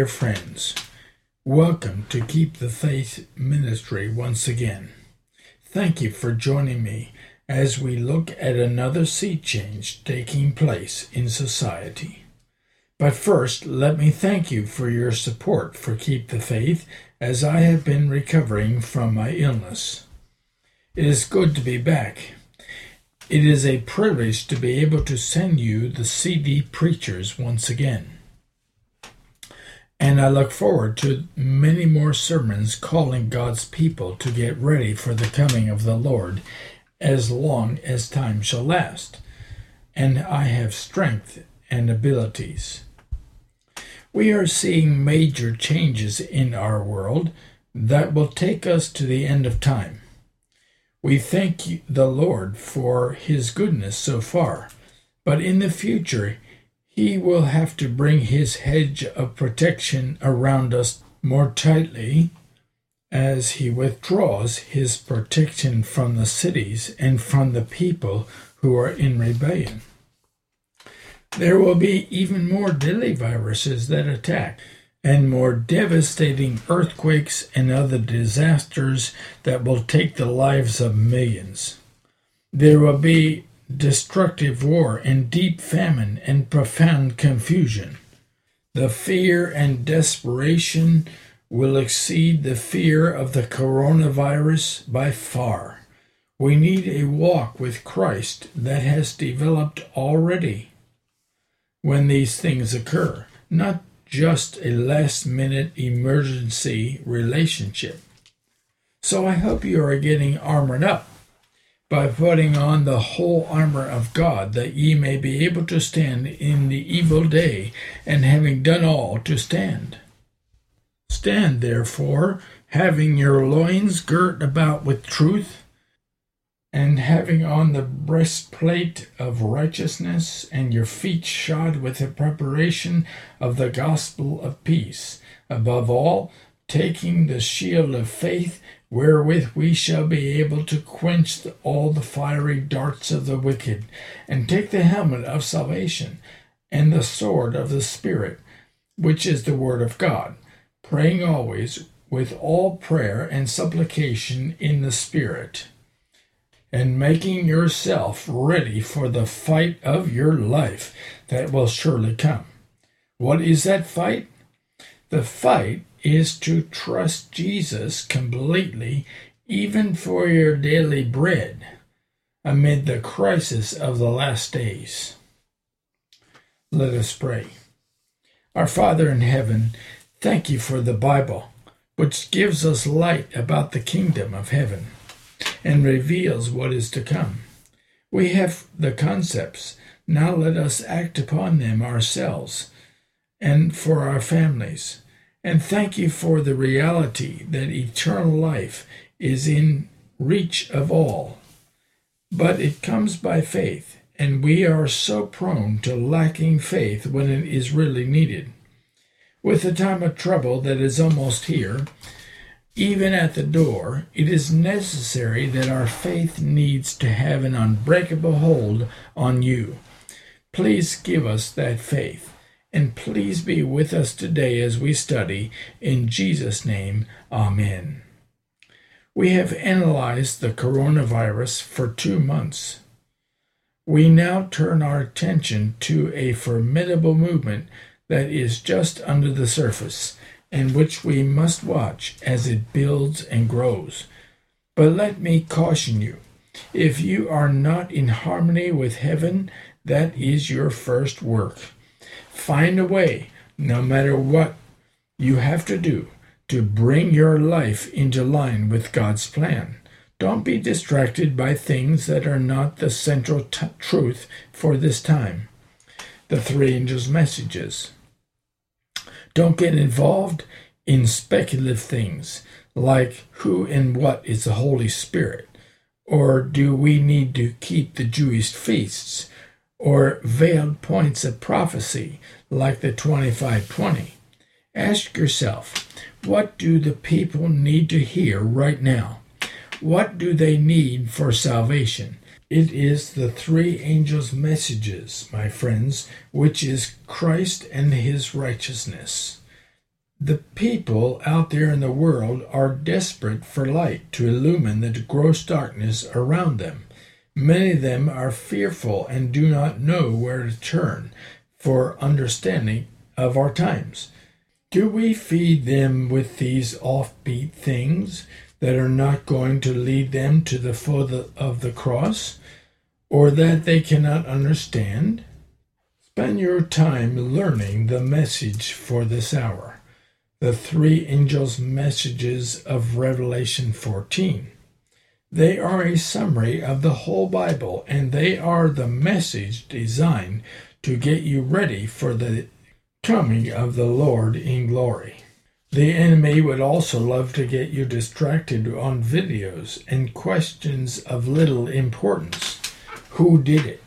Dear friends, welcome to Keep the Faith Ministry once again. Thank you for joining me as we look at another sea change taking place in society. But first, let me thank you for your support for Keep the Faith as I have been recovering from my illness. It is good to be back. It is a privilege to be able to send you the CD preachers once again and I look forward to many more sermons calling God's people to get ready for the coming of the Lord as long as time shall last, and I have strength and abilities. We are seeing major changes in our world that will take us to the end of time. We thank the Lord for His goodness so far, but in the future, he will have to bring his hedge of protection around us more tightly as he withdraws his protection from the cities and from the people who are in rebellion. There will be even more deadly viruses that attack, and more devastating earthquakes and other disasters that will take the lives of millions. There will be destructive war and deep famine and profound confusion. The fear and desperation will exceed the fear of the coronavirus by far. We need a walk with Christ that has developed already when these things occur, not just a last minute emergency relationship. So I hope you are getting armored up by putting on the whole armor of God, that ye may be able to stand in the evil day, and having done all, to stand. Stand therefore, having your loins girt about with truth, and having on the breastplate of righteousness, and your feet shod with the preparation of the gospel of peace. Above all, taking the shield of faith, wherewith we shall be able to quench all the fiery darts of the wicked, and take the helmet of salvation, and the sword of the Spirit, which is the Word of God, praying always with all prayer and supplication in the Spirit, and making yourself ready for the fight of your life that will surely come. What is that fight? The fight is to trust Jesus completely, even for your daily bread, amid the crisis of the last days. Let us pray. Our Father in heaven, thank you for the Bible, which gives us light about the kingdom of heaven and reveals what is to come. We have the concepts. Now let us act upon them ourselves and for our families and thank you for the reality that eternal life is in reach of all. But it comes by faith, and we are so prone to lacking faith when it is really needed. With the time of trouble that is almost here, even at the door, it is necessary that our faith needs to have an unbreakable hold on you. Please give us that faith and please be with us today as we study. In Jesus' name, Amen. We have analyzed the coronavirus for two months. We now turn our attention to a formidable movement that is just under the surface and which we must watch as it builds and grows. But let me caution you if you are not in harmony with heaven, that is your first work. Find a way, no matter what you have to do, to bring your life into line with God's plan. Don't be distracted by things that are not the central t- truth for this time. The three angels' messages. Don't get involved in speculative things like who and what is the Holy Spirit, or do we need to keep the Jewish feasts, or veiled points of prophecy like the 2520. Ask yourself, what do the people need to hear right now? What do they need for salvation? It is the three angels' messages, my friends, which is Christ and his righteousness. The people out there in the world are desperate for light to illumine the gross darkness around them. Many of them are fearful and do not know where to turn for understanding of our times. Do we feed them with these offbeat things that are not going to lead them to the foot of the cross? or that they cannot understand? Spend your time learning the message for this hour, the three angels' messages of Revelation 14. They are a summary of the whole Bible, and they are the message designed to get you ready for the coming of the Lord in glory. The enemy would also love to get you distracted on videos and questions of little importance who did it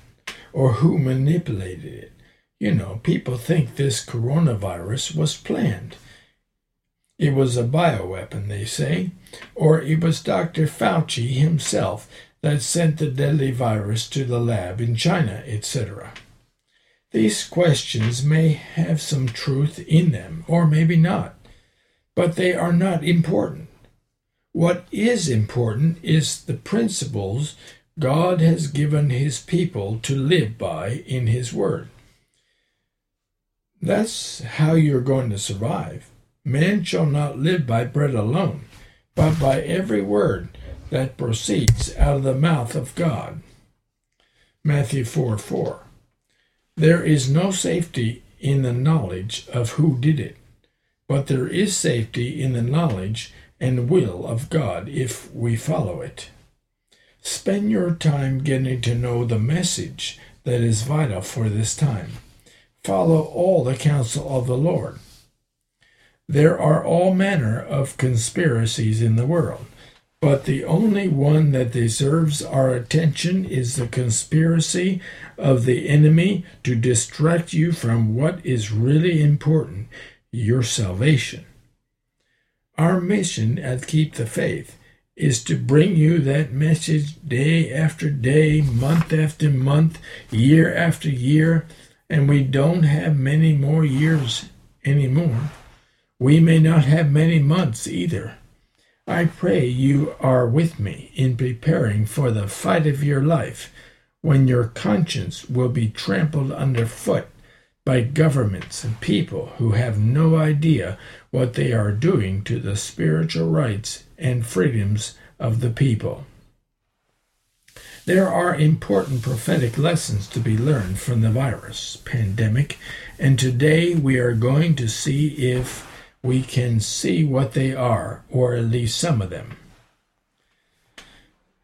or who manipulated it. You know, people think this coronavirus was planned. It was a bioweapon, they say, or it was Dr. Fauci himself that sent the deadly virus to the lab in China, etc. These questions may have some truth in them, or maybe not, but they are not important. What is important is the principles God has given his people to live by in his word. That's how you're going to survive. Man shall not live by bread alone, but by every word that proceeds out of the mouth of God. Matthew 4 4. There is no safety in the knowledge of who did it, but there is safety in the knowledge and will of God if we follow it. Spend your time getting to know the message that is vital for this time. Follow all the counsel of the Lord. There are all manner of conspiracies in the world, but the only one that deserves our attention is the conspiracy of the enemy to distract you from what is really important your salvation. Our mission at Keep the Faith is to bring you that message day after day, month after month, year after year, and we don't have many more years anymore. We may not have many months either. I pray you are with me in preparing for the fight of your life when your conscience will be trampled underfoot by governments and people who have no idea what they are doing to the spiritual rights and freedoms of the people. There are important prophetic lessons to be learned from the virus pandemic, and today we are going to see if we can see what they are, or at least some of them.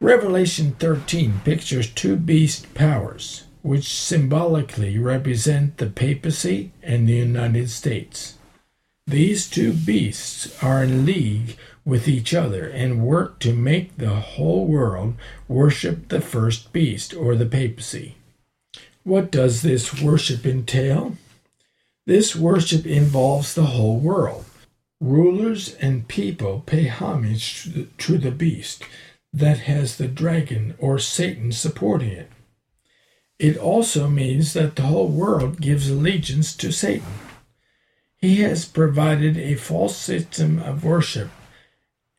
Revelation 13 pictures two beast powers, which symbolically represent the papacy and the United States. These two beasts are in league with each other and work to make the whole world worship the first beast or the papacy. What does this worship entail? This worship involves the whole world. Rulers and people pay homage to the beast that has the dragon or Satan supporting it. It also means that the whole world gives allegiance to Satan. He has provided a false system of worship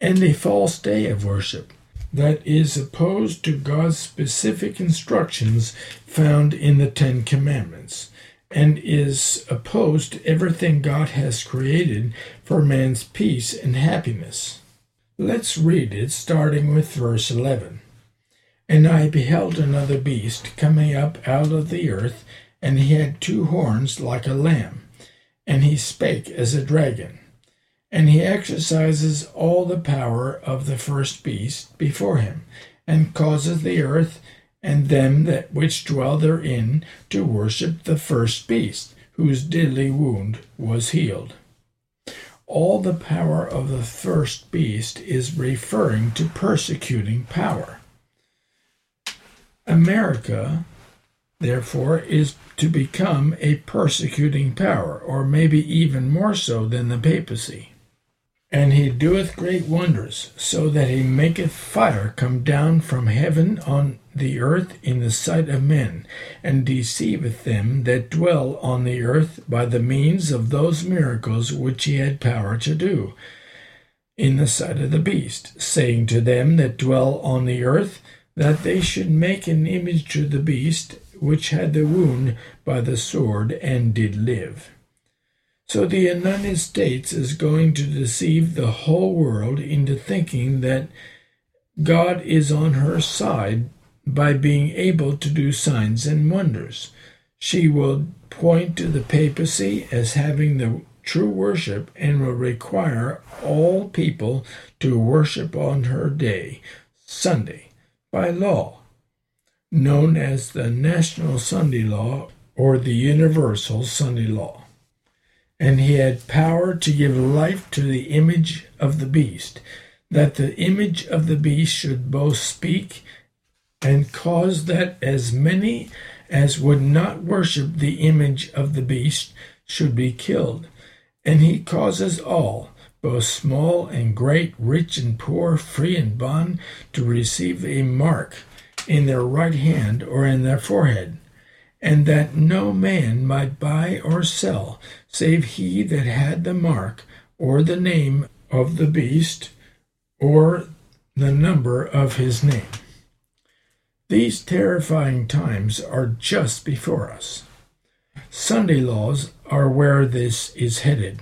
and a false day of worship that is opposed to God's specific instructions found in the Ten Commandments and is opposed to everything God has created for man's peace and happiness. Let's read it starting with verse 11. And I beheld another beast coming up out of the earth, and he had two horns like a lamb and he spake as a dragon. And he exercises all the power of the first beast before him, and causeth the earth and them that which dwell therein to worship the first beast, whose deadly wound was healed. all the power of the first beast is referring to persecuting power. America, therefore, is to become a persecuting power, or maybe even more so than the papacy. And he doeth great wonders, so that he maketh fire come down from heaven on the earth in the sight of men, and deceiveth them that dwell on the earth by the means of those miracles which he had power to do in the sight of the beast, saying to them that dwell on the earth that they should make an image to the beast which had the wound by the sword and did live. So the United States is going to deceive the whole world into thinking that God is on her side by being able to do signs and wonders. She will point to the papacy as having the true worship and will require all people to worship on her day, Sunday, by law, known as the National Sunday Law or the Universal Sunday Law and he had power to give life to the image of the beast, that the image of the beast should both speak and cause that as many as would not worship the image of the beast should be killed. And he causes all, both small and great, rich and poor, free and bond, to receive a mark in their right hand or in their forehead and that no man might buy or sell, save he that had the mark, or the name of the beast, or the number of his name. These terrifying times are just before us. Sunday laws are where this is headed.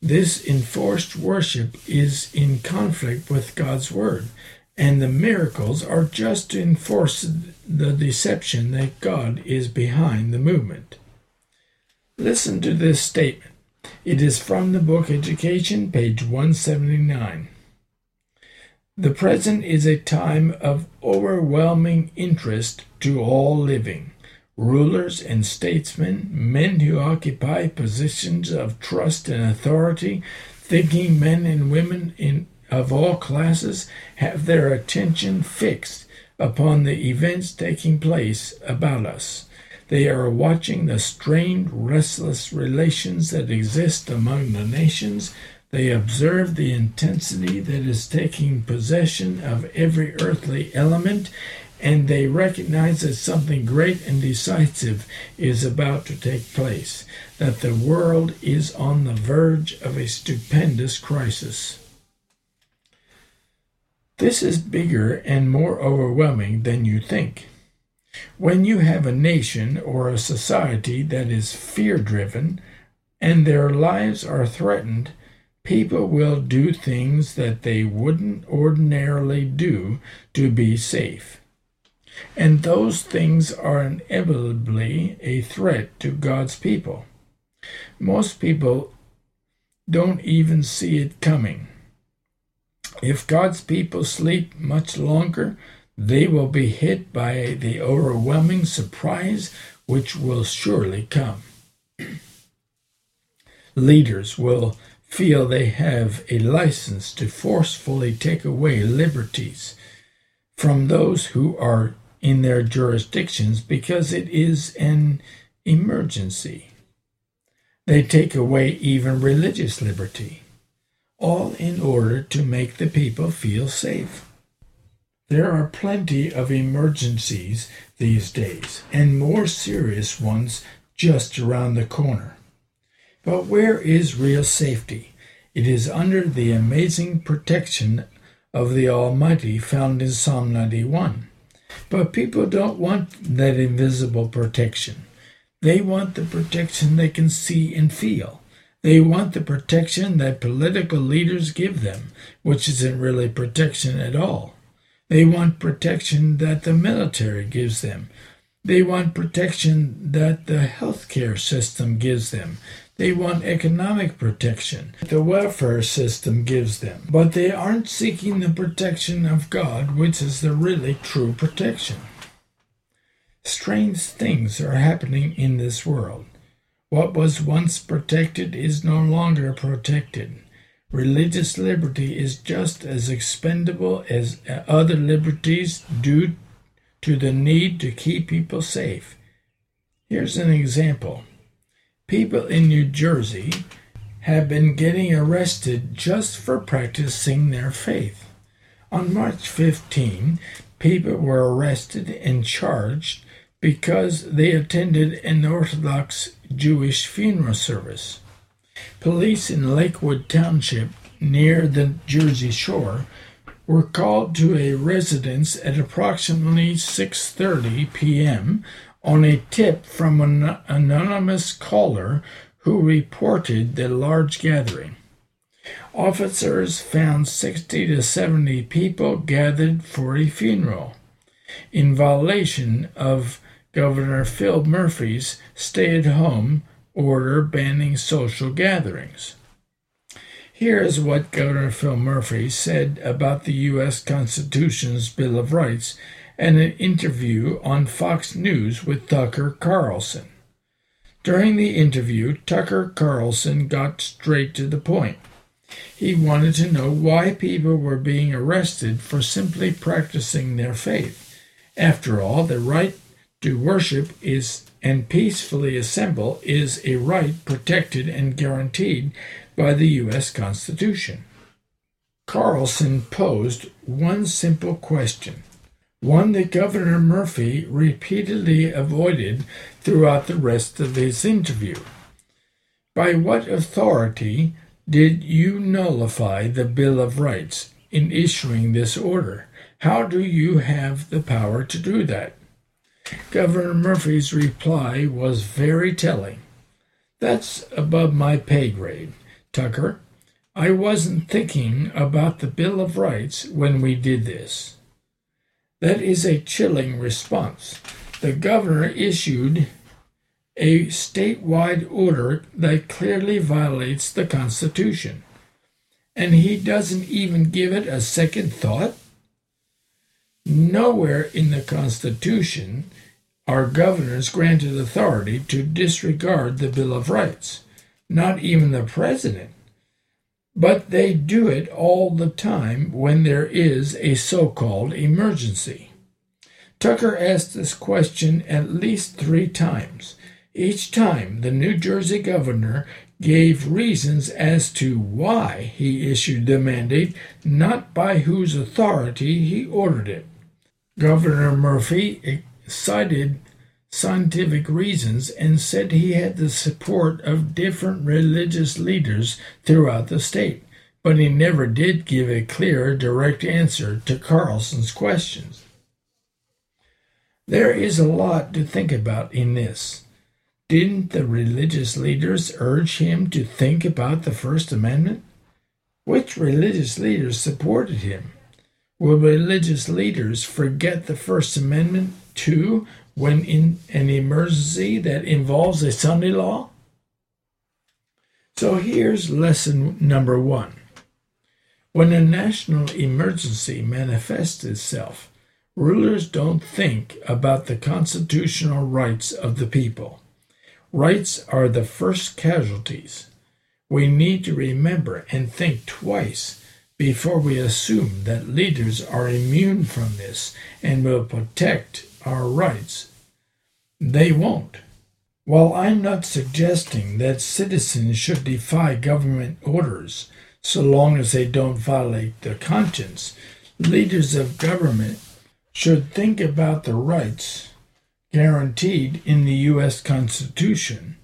This enforced worship is in conflict with God's Word, and the miracles are just to enforce the deception that God is behind the movement. Listen to this statement. It is from the book Education, page 179. The present is a time of overwhelming interest to all living rulers and statesmen, men who occupy positions of trust and authority, thinking men and women in of all classes have their attention fixed upon the events taking place about us. They are watching the strained, restless relations that exist among the nations. They observe the intensity that is taking possession of every earthly element, and they recognize that something great and decisive is about to take place, that the world is on the verge of a stupendous crisis. This is bigger and more overwhelming than you think. When you have a nation or a society that is fear driven and their lives are threatened, people will do things that they wouldn't ordinarily do to be safe. And those things are inevitably a threat to God's people. Most people don't even see it coming. If God's people sleep much longer, they will be hit by the overwhelming surprise which will surely come. Leaders will feel they have a license to forcefully take away liberties from those who are in their jurisdictions because it is an emergency. They take away even religious liberty all in order to make the people feel safe. There are plenty of emergencies these days, and more serious ones just around the corner. But where is real safety? It is under the amazing protection of the Almighty found in Psalm 91. But people don't want that invisible protection. They want the protection they can see and feel. They want the protection that political leaders give them, which isn't really protection at all. They want protection that the military gives them. They want protection that the healthcare system gives them. They want economic protection the welfare system gives them. But they aren't seeking the protection of God, which is the really true protection. Strange things are happening in this world. What was once protected is no longer protected. Religious liberty is just as expendable as uh, other liberties due to the need to keep people safe. Here's an example people in New Jersey have been getting arrested just for practicing their faith. On March 15, people were arrested and charged because they attended an Orthodox Jewish funeral service. Police in Lakewood Township, near the Jersey Shore, were called to a residence at approximately 6:30 p.m. on a tip from an anonymous caller who reported the large gathering. Officers found 60 to 70 people gathered for a funeral, in violation of Governor Phil Murphy's stay at home order banning social gatherings. Here is what Governor Phil Murphy said about the U.S. Constitution's Bill of Rights in an interview on Fox News with Tucker Carlson. During the interview, Tucker Carlson got straight to the point. He wanted to know why people were being arrested for simply practicing their faith. After all, the right to worship is and peacefully assemble is a right protected and guaranteed by the U.S. Constitution. Carlson posed one simple question, one that Governor Murphy repeatedly avoided throughout the rest of his interview. By what authority did you nullify the Bill of Rights in issuing this order? How do you have the power to do that? Governor Murphy's reply was very telling. That's above my pay grade, Tucker. I wasn't thinking about the Bill of Rights when we did this. That is a chilling response. The governor issued a statewide order that clearly violates the Constitution, and he doesn't even give it a second thought? Nowhere in the Constitution are governors granted authority to disregard the Bill of Rights, not even the president. But they do it all the time when there is a so called emergency. Tucker asked this question at least three times. Each time, the New Jersey governor gave reasons as to why he issued the mandate, not by whose authority he ordered it. Governor Murphy cited scientific reasons and said he had the support of different religious leaders throughout the state, but he never did give a clear, direct answer to Carlson's questions. There is a lot to think about in this. Didn't the religious leaders urge him to think about the First Amendment? Which religious leaders supported him? Will religious leaders forget the First Amendment too when in an emergency that involves a Sunday law? So here's lesson number one. When a national emergency manifests itself, rulers don't think about the constitutional rights of the people. Rights are the first casualties. We need to remember and think twice before we assume that leaders are immune from this and will protect our rights. They won't. While I'm not suggesting that citizens should defy government orders so long as they don't violate their conscience, leaders of government should think about the rights guaranteed in the U.S. Constitution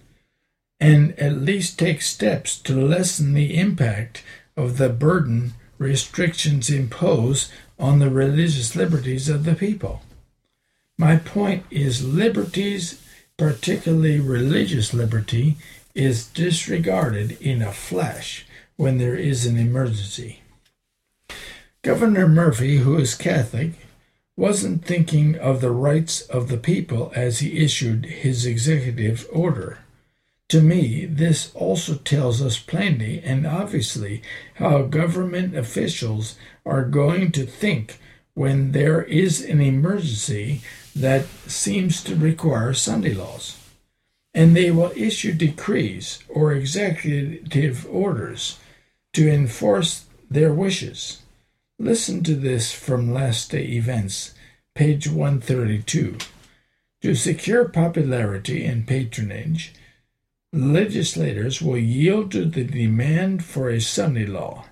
and at least take steps to lessen the impact of the burden restrictions impose on the religious liberties of the people. My point is liberties, particularly religious liberty, is disregarded in a flash when there is an emergency. Governor Murphy, who is Catholic, wasn't thinking of the rights of the people as he issued his executive order. To me, this also tells us plainly and obviously how government officials are going to think when there is an emergency that seems to require Sunday laws. and they will issue decrees or executive orders to enforce their wishes. Listen to this from Last Day Events, page 132. To secure popularity and patronage, legislators will yield to the demand for a Sunday law.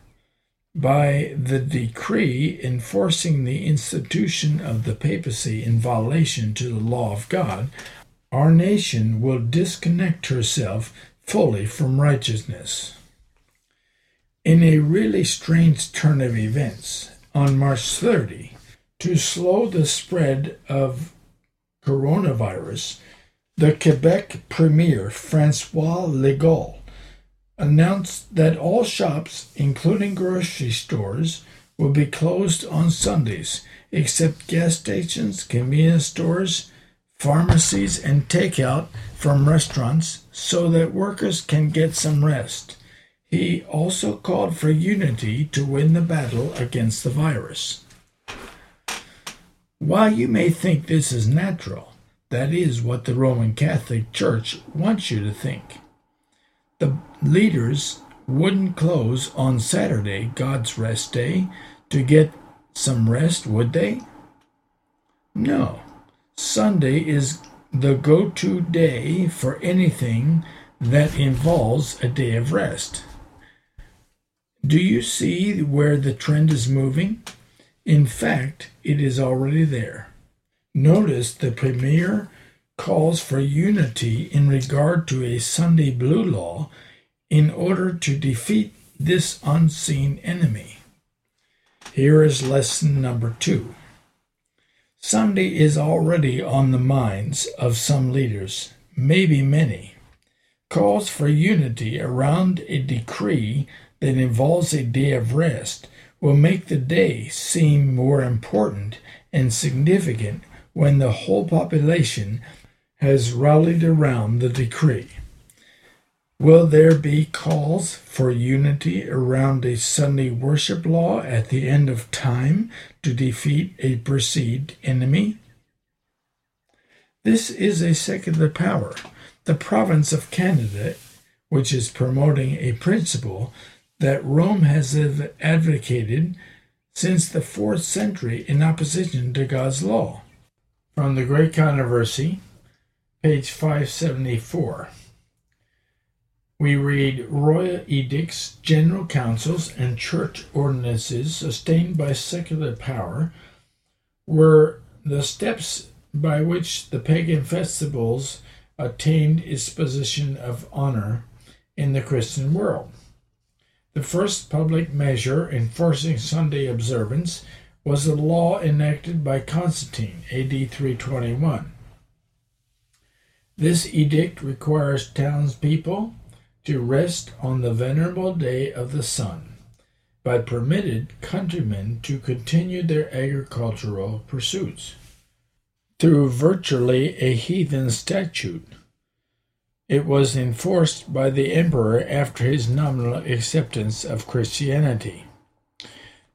By the decree enforcing the institution of the papacy in violation to the law of God, our nation will disconnect herself fully from righteousness. In a really strange turn of events, on March 30, to slow the spread of coronavirus, the Quebec Premier Francois Legault announced that all shops, including grocery stores, will be closed on Sundays, except gas stations, convenience stores, pharmacies, and takeout from restaurants so that workers can get some rest. He also called for unity to win the battle against the virus. While you may think this is natural, that is what the Roman Catholic Church wants you to think. The leaders wouldn't close on Saturday, God's rest day, to get some rest, would they? No. Sunday is the go to day for anything that involves a day of rest. Do you see where the trend is moving? In fact, it is already there. Notice the Premier calls for unity in regard to a Sunday blue law in order to defeat this unseen enemy. Here is lesson number two. Sunday is already on the minds of some leaders, maybe many. Calls for unity around a decree that involves a day of rest will make the day seem more important and significant when the whole population has rallied around the decree. Will there be calls for unity around a Sunday worship law at the end of time to defeat a perceived enemy? This is a secular power, the province of Canada, which is promoting a principle that Rome has advocated since the fourth century in opposition to God's law. From the Great Controversy, page 574 we read royal edicts, general councils, and church ordinances sustained by secular power were the steps by which the pagan festivals attained its position of honor in the Christian world. The first public measure enforcing Sunday observance was a law enacted by Constantine, AD 321. This edict requires townspeople to rest on the venerable day of the sun, but permitted countrymen to continue their agricultural pursuits. Through virtually a heathen statute, it was enforced by the emperor after his nominal acceptance of Christianity.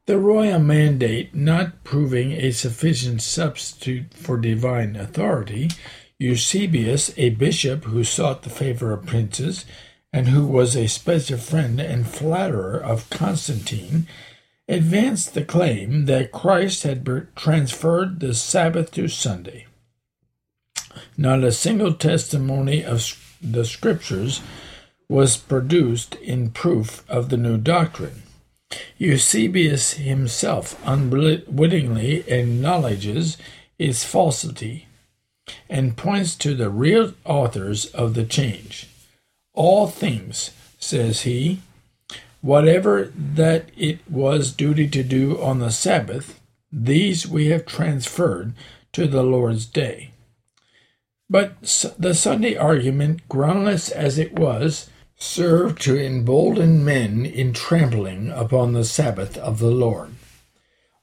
The royal mandate not proving a sufficient substitute for divine authority, Eusebius, a bishop who sought the favor of princes, and who was a special friend and flatterer of Constantine, advanced the claim that Christ had transferred the Sabbath to Sunday. Not a single testimony of the Scriptures was produced in proof of the new doctrine. Eusebius himself unwittingly acknowledges its falsity and points to the real authors of the change. All things, says he, whatever that it was duty to do on the Sabbath, these we have transferred to the Lord's day. But the Sunday argument, groundless as it was, served to embolden men in trampling upon the Sabbath of the Lord.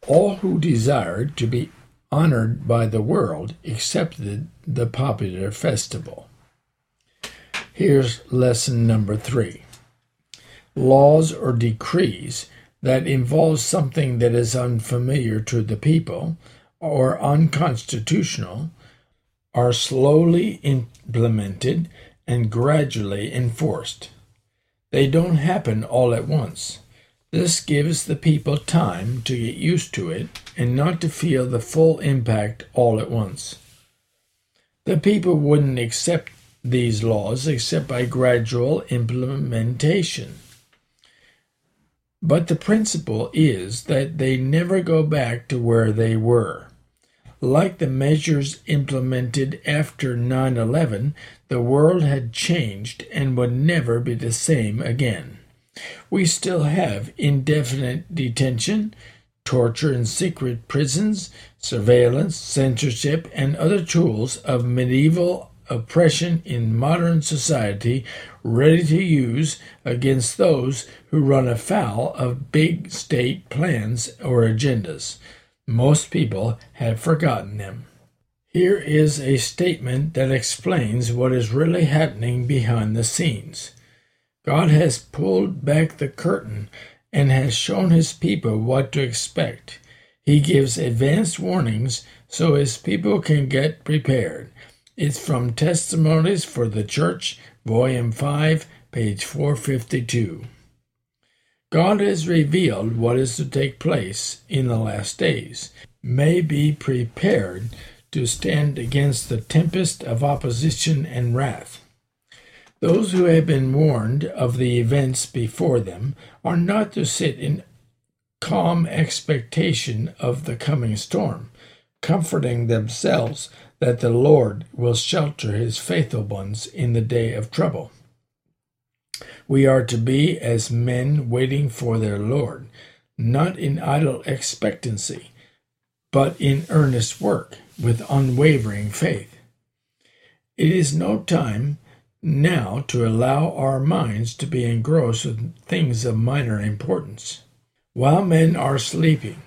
All who desired to be honored by the world accepted the popular festival. Here's lesson number three laws or decrees that involve something that is unfamiliar to the people or unconstitutional are slowly implemented and gradually enforced. They don't happen all at once. This gives the people time to get used to it and not to feel the full impact all at once. The people wouldn't accept these laws except by gradual implementation. But the principle is that they never go back to where they were. Like the measures implemented after 9 11, the world had changed and would never be the same again. We still have indefinite detention, torture in secret prisons, surveillance, censorship, and other tools of medieval oppression in modern society ready to use against those who run afoul of big state plans or agendas. Most people have forgotten them. Here is a statement that explains what is really happening behind the scenes. God has pulled back the curtain and has shown his people what to expect. He gives advance warnings so his people can get prepared. It's from Testimonies for the Church, Volume 5, page 452. God has revealed what is to take place in the last days. May be prepared to stand against the tempest of opposition and wrath. Those who have been warned of the events before them are not to sit in calm expectation of the coming storm, comforting themselves that the Lord will shelter his faithful ones in the day of trouble. We are to be as men waiting for their Lord, not in idle expectancy, but in earnest work, with unwavering faith. It is no time now to allow our minds to be engrossed with things of minor importance. While men are sleeping,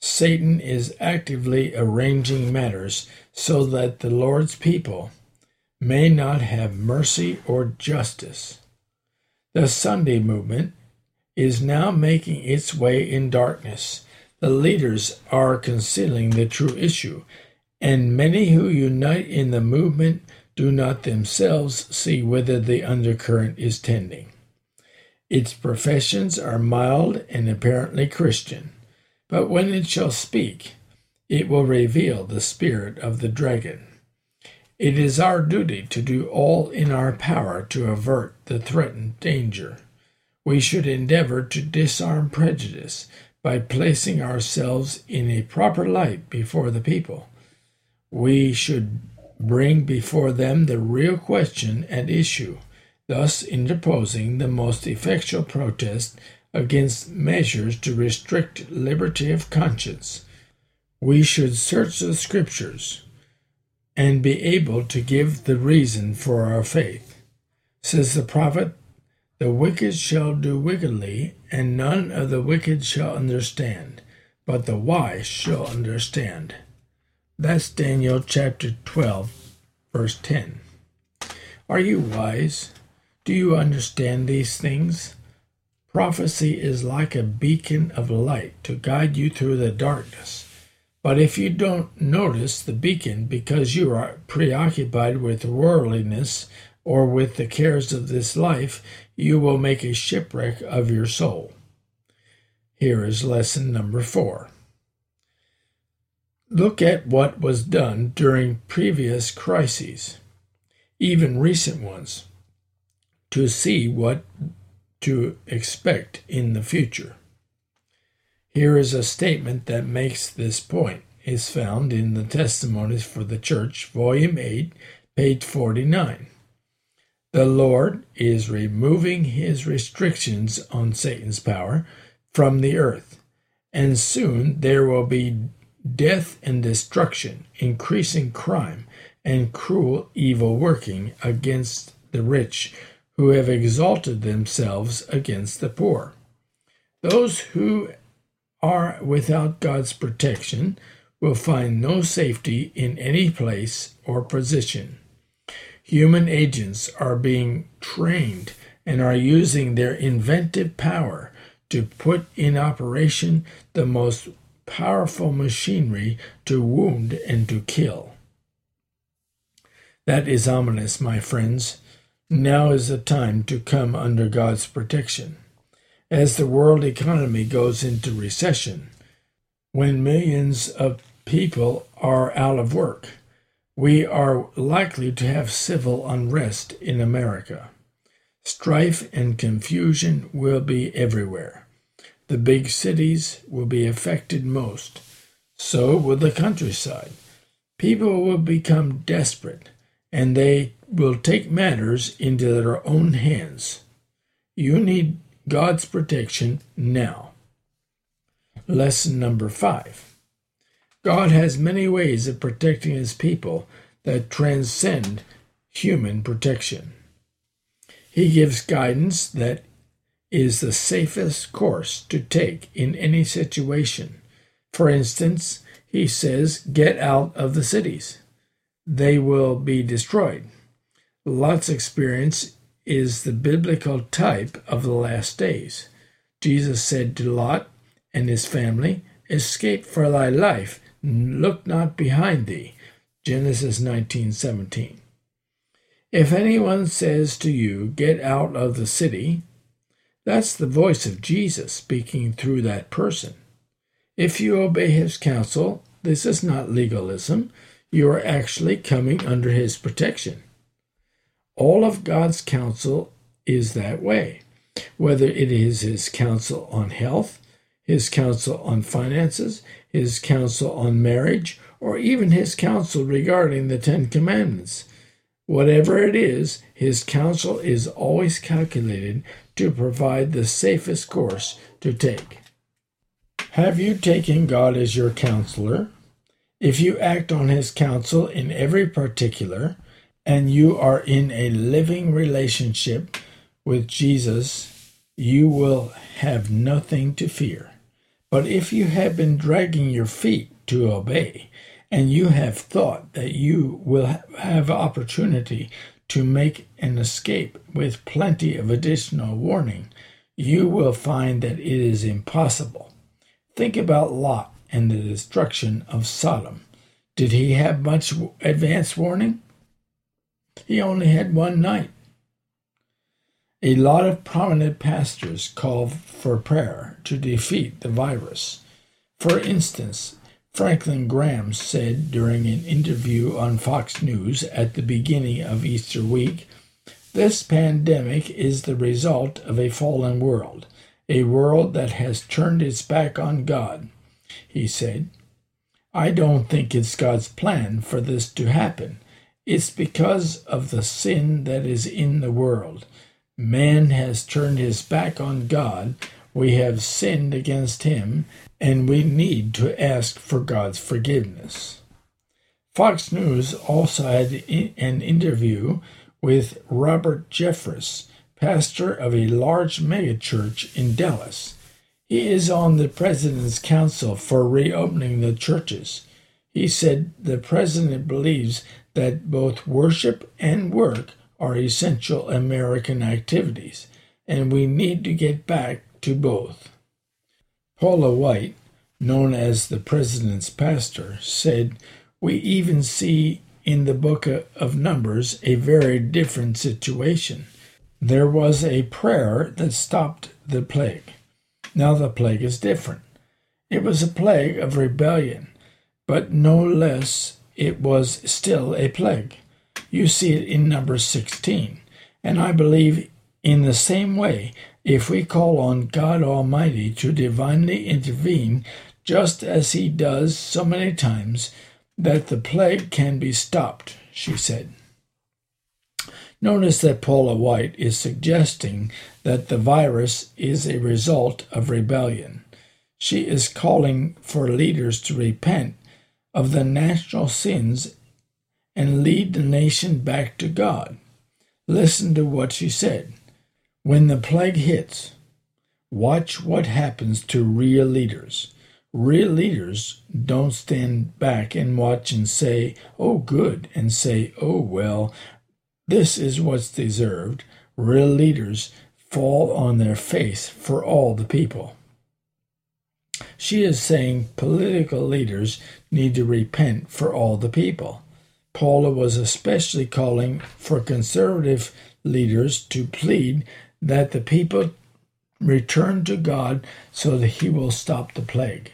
Satan is actively arranging matters so that the Lord's people may not have mercy or justice. The Sunday movement is now making its way in darkness. The leaders are concealing the true issue, and many who unite in the movement do not themselves see whither the undercurrent is tending. Its professions are mild and apparently Christian, but when it shall speak, it will reveal the spirit of the dragon. It is our duty to do all in our power to avert the threatened danger. We should endeavor to disarm prejudice by placing ourselves in a proper light before the people. We should bring before them the real question at issue, thus interposing the most effectual protest against measures to restrict liberty of conscience. We should search the Scriptures and be able to give the reason for our faith. Says the prophet, The wicked shall do wickedly, and none of the wicked shall understand, but the wise shall understand. That's Daniel chapter 12, verse 10. Are you wise? Do you understand these things? Prophecy is like a beacon of light to guide you through the darkness. But if you don't notice the beacon because you are preoccupied with worldliness or with the cares of this life, you will make a shipwreck of your soul. Here is lesson number four. Look at what was done during previous crises, even recent ones, to see what to expect in the future. Here is a statement that makes this point. Is found in the Testimonies for the Church, Volume 8, page 49. The Lord is removing his restrictions on Satan's power from the earth, and soon there will be death and destruction, increasing crime, and cruel evil working against the rich who have exalted themselves against the poor. Those who are without God's protection will find no safety in any place or position. Human agents are being trained and are using their inventive power to put in operation the most powerful machinery to wound and to kill. That is ominous, my friends. Now is the time to come under God's protection. As the world economy goes into recession, when millions of people are out of work, we are likely to have civil unrest in America. Strife and confusion will be everywhere. The big cities will be affected most. So will the countryside. People will become desperate, and they will take matters into their own hands. You need God's protection now. Lesson number five God has many ways of protecting his people that transcend human protection. He gives guidance that is the safest course to take in any situation. For instance, he says, Get out of the cities. They will be destroyed. Lot's experience is the biblical type of the last days. Jesus said to Lot and his family, Escape for thy life, look not behind thee. Genesis 19:17. If anyone says to you, Get out of the city, that's the voice of Jesus speaking through that person. If you obey his counsel, this is not legalism. You are actually coming under his protection. All of God's counsel is that way, whether it is his counsel on health, his counsel on finances, his counsel on marriage, or even his counsel regarding the Ten Commandments. Whatever it is, his counsel is always calculated to provide the safest course to take. Have you taken God as your counselor? If you act on his counsel in every particular, and you are in a living relationship with Jesus, you will have nothing to fear. But if you have been dragging your feet to obey, and you have thought that you will have opportunity to make an escape with plenty of additional warning, you will find that it is impossible. Think about Lot and the destruction of Sodom. Did he have much advance warning? He only had one night. A lot of prominent pastors call for prayer to defeat the virus. For instance, Franklin Graham said during an interview on Fox News at the beginning of Easter week this pandemic is the result of a fallen world, a world that has turned its back on God. He said, I don't think it's God's plan for this to happen. It's because of the sin that is in the world. Man has turned his back on God. We have sinned against him, and we need to ask for God's forgiveness. Fox News also had an interview with Robert Jeffress, pastor of a large megachurch in Dallas. He is on the president's council for reopening the churches. He said the president believes that both worship and work are essential American activities, and we need to get back to both. Paula White, known as the President's Pastor, said, We even see in the book of Numbers a very different situation. There was a prayer that stopped the plague. Now the plague is different. It was a plague of rebellion, but no less it was still a plague. You see it in number 16. And I believe in the same way if we call on God Almighty to divinely intervene, just as He does so many times, that the plague can be stopped, she said. Notice that Paula White is suggesting that the virus is a result of rebellion. She is calling for leaders to repent of the national sins and lead the nation back to God. Listen to what she said. When the plague hits, watch what happens to real leaders. Real leaders don't stand back and watch and say, oh, good, and say, oh, well, this is what's deserved. Real leaders fall on their face for all the people. She is saying political leaders need to repent for all the people. Paula was especially calling for conservative leaders to plead that the people return to God so that He will stop the plague.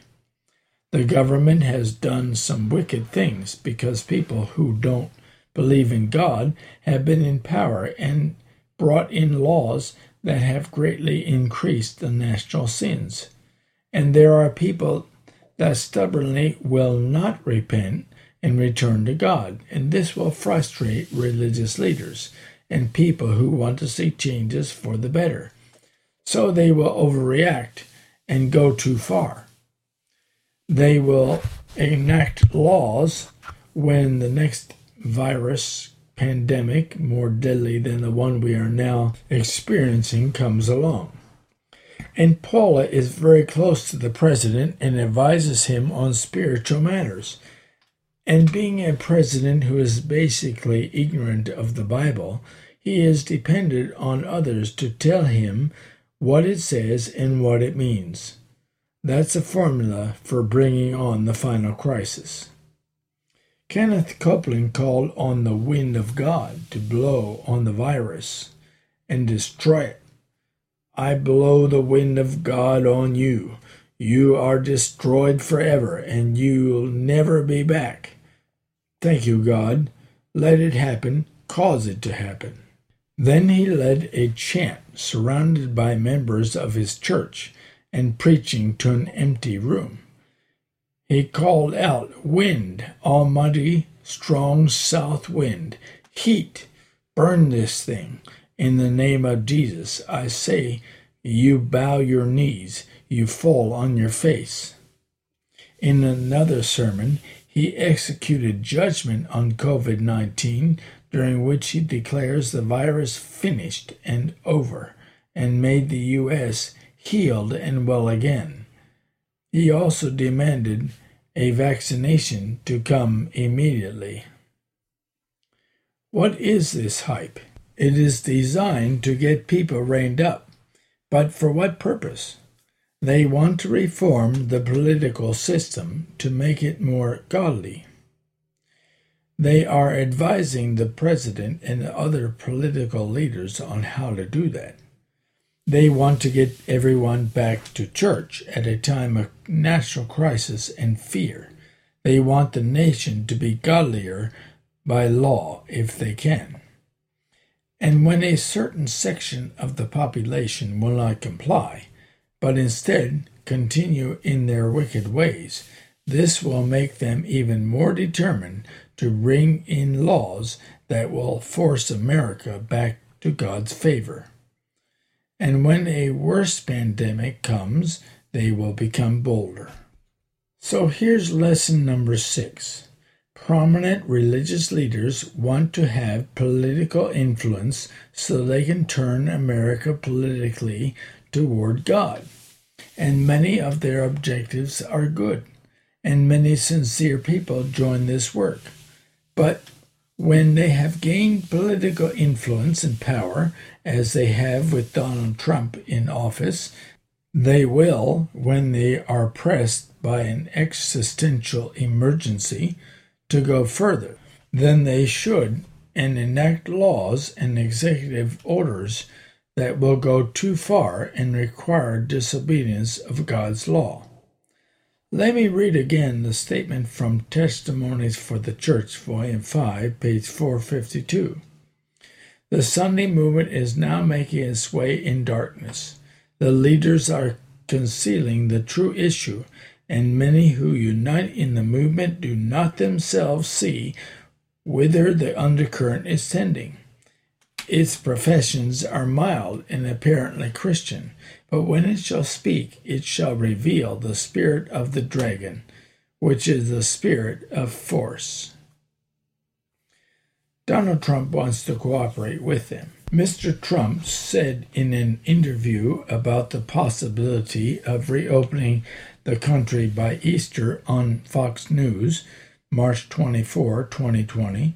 The government has done some wicked things because people who don't believe in God have been in power and brought in laws that have greatly increased the national sins. And there are people that stubbornly will not repent and return to God, and this will frustrate religious leaders and people who want to see changes for the better. So they will overreact and go too far. They will enact laws when the next virus pandemic, more deadly than the one we are now experiencing, comes along. And Paula is very close to the president and advises him on spiritual matters. And being a president who is basically ignorant of the Bible, he is dependent on others to tell him what it says and what it means. That's a formula for bringing on the final crisis. Kenneth Copeland called on the wind of God to blow on the virus and destroy it. I blow the wind of God on you. You are destroyed forever, and you'll never be back. Thank you, God. Let it happen. Cause it to happen. Then he led a chant surrounded by members of his church and preaching to an empty room. He called out, Wind, almighty, strong south wind, heat, burn this thing. In the name of Jesus, I say, you bow your knees, you fall on your face. In another sermon, he executed judgment on COVID 19, during which he declares the virus finished and over, and made the U.S. healed and well again. He also demanded a vaccination to come immediately. What is this hype? It is designed to get people reined up. But for what purpose? They want to reform the political system to make it more godly. They are advising the president and other political leaders on how to do that. They want to get everyone back to church at a time of national crisis and fear. They want the nation to be godlier by law if they can. And when a certain section of the population will not comply, but instead continue in their wicked ways, this will make them even more determined to bring in laws that will force America back to God's favor. And when a worse pandemic comes, they will become bolder. So here's lesson number six. Prominent religious leaders want to have political influence so they can turn America politically toward God. And many of their objectives are good, and many sincere people join this work. But when they have gained political influence and power, as they have with Donald Trump in office, they will, when they are pressed by an existential emergency, to go further than they should and enact laws and executive orders that will go too far and require disobedience of God's law. Let me read again the statement from Testimonies for the Church, Volume 5, page 452. The Sunday movement is now making its way in darkness. The leaders are concealing the true issue, and many who unite in the movement do not themselves see whither the undercurrent is tending. Its professions are mild and apparently Christian, but when it shall speak, it shall reveal the spirit of the dragon, which is the spirit of force. Donald Trump wants to cooperate with them. Mr. Trump said in an interview about the possibility of reopening the country by Easter on Fox News, March 24, 2020,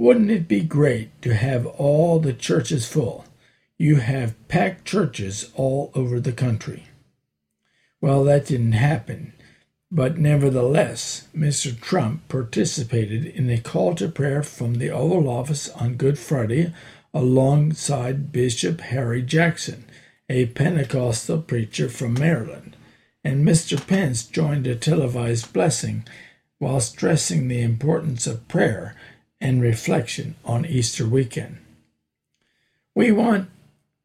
wouldn't it be great to have all the churches full? You have packed churches all over the country. Well, that didn't happen. But nevertheless, Mr. Trump participated in a call to prayer from the Oval Office on Good Friday alongside Bishop Harry Jackson, a Pentecostal preacher from Maryland, and Mr. Pence joined a televised blessing while stressing the importance of prayer and reflection on Easter weekend. We want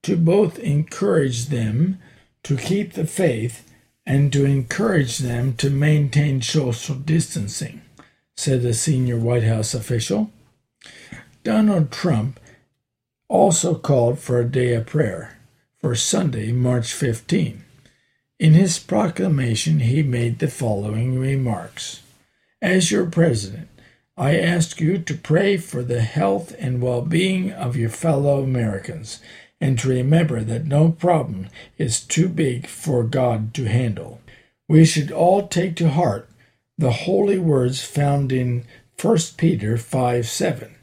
to both encourage them to keep the faith and to encourage them to maintain social distancing, said a senior White House official. Donald Trump also called for a day of prayer for Sunday, March 15. In his proclamation, he made the following remarks As your president, I ask you to pray for the health and well being of your fellow Americans and to remember that no problem is too big for God to handle. We should all take to heart the holy words found in 1 Peter 5 7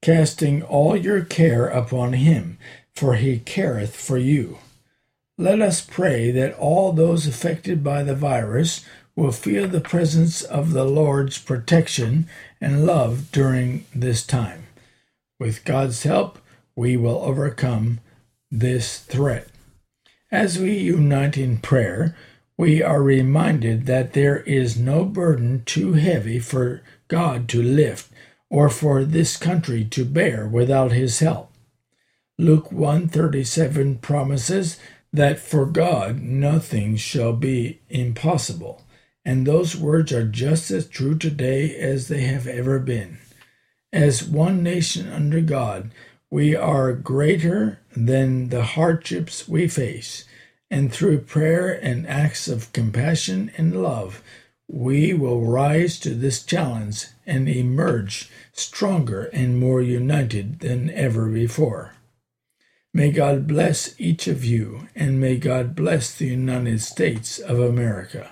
casting all your care upon him, for he careth for you. Let us pray that all those affected by the virus will feel the presence of the Lord's protection and love during this time. With God's help, we will overcome this threat. As we unite in prayer, we are reminded that there is no burden too heavy for God to lift or for this country to bear without his help. Luke 137 promises that for God nothing shall be impossible, and those words are just as true today as they have ever been. As one nation under God, we are greater than the hardships we face, and through prayer and acts of compassion and love, we will rise to this challenge and emerge stronger and more united than ever before. May God bless each of you, and may God bless the United States of America.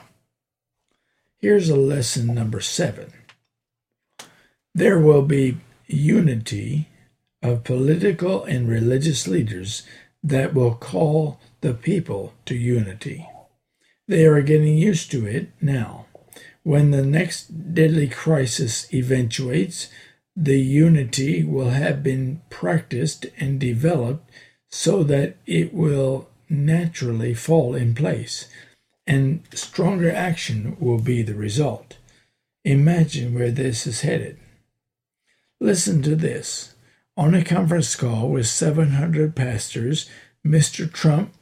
Here's a lesson number seven. There will be unity of political and religious leaders that will call the people to unity. They are getting used to it now. When the next deadly crisis eventuates, the unity will have been practiced and developed so that it will naturally fall in place, and stronger action will be the result. Imagine where this is headed. Listen to this. On a conference call with 700 pastors, Mr. Trump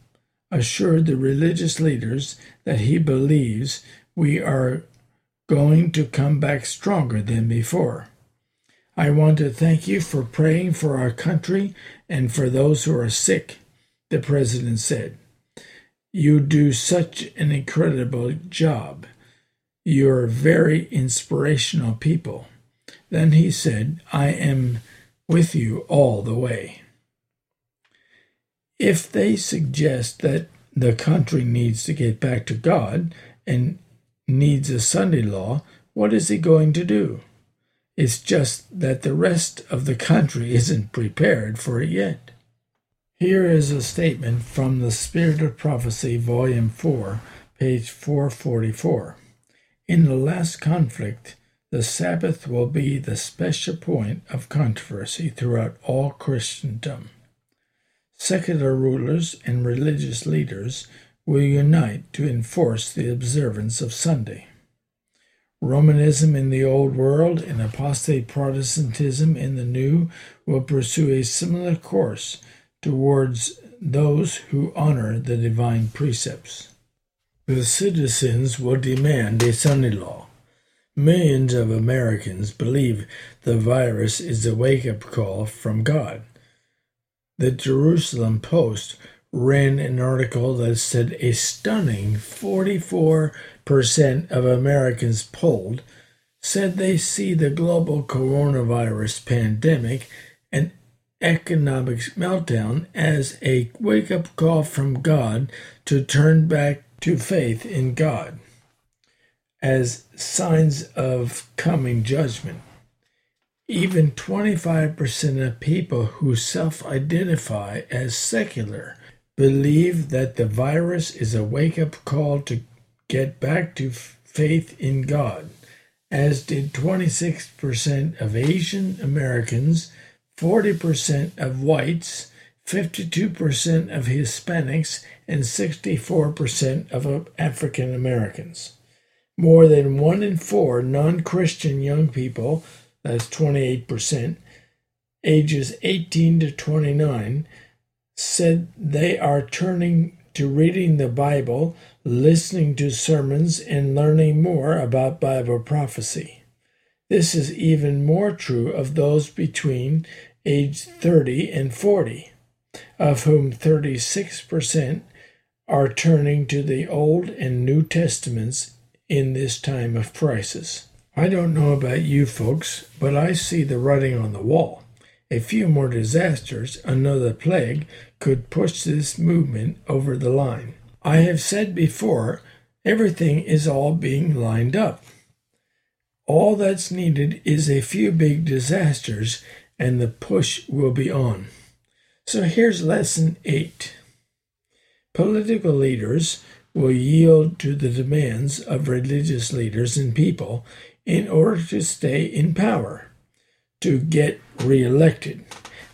assured the religious leaders that he believes we are going to come back stronger than before. I want to thank you for praying for our country and for those who are sick, the president said. You do such an incredible job. You're very inspirational people. Then he said, I am with you all the way. If they suggest that the country needs to get back to God and needs a Sunday law, what is he going to do? It's just that the rest of the country isn't prepared for it yet. Here is a statement from the Spirit of Prophecy, Volume 4, page 444. In the last conflict, the Sabbath will be the special point of controversy throughout all Christendom. Secular rulers and religious leaders will unite to enforce the observance of Sunday. Romanism in the Old World and apostate Protestantism in the New will pursue a similar course towards those who honor the divine precepts. The citizens will demand a Sunday law. Millions of Americans believe the virus is a wake up call from God. The Jerusalem Post ran an article that said a stunning 44% of Americans polled said they see the global coronavirus pandemic and economic meltdown as a wake up call from God to turn back to faith in God as signs of coming judgment. Even 25% of people who self identify as secular believe that the virus is a wake up call to get back to faith in God, as did 26% of Asian Americans, 40% of whites, 52% of Hispanics, and 64% of African Americans. More than one in four non Christian young people, that's 28%, ages 18 to 29, said they are turning to reading the Bible, listening to sermons, and learning more about Bible prophecy. This is even more true of those between age 30 and 40, of whom 36% are turning to the Old and New Testaments in this time of crisis. I don't know about you folks, but I see the writing on the wall. A few more disasters, another plague, could push this movement over the line. I have said before, everything is all being lined up. All that's needed is a few big disasters, and the push will be on. So here's lesson eight political leaders will yield to the demands of religious leaders and people in order to stay in power to get reelected.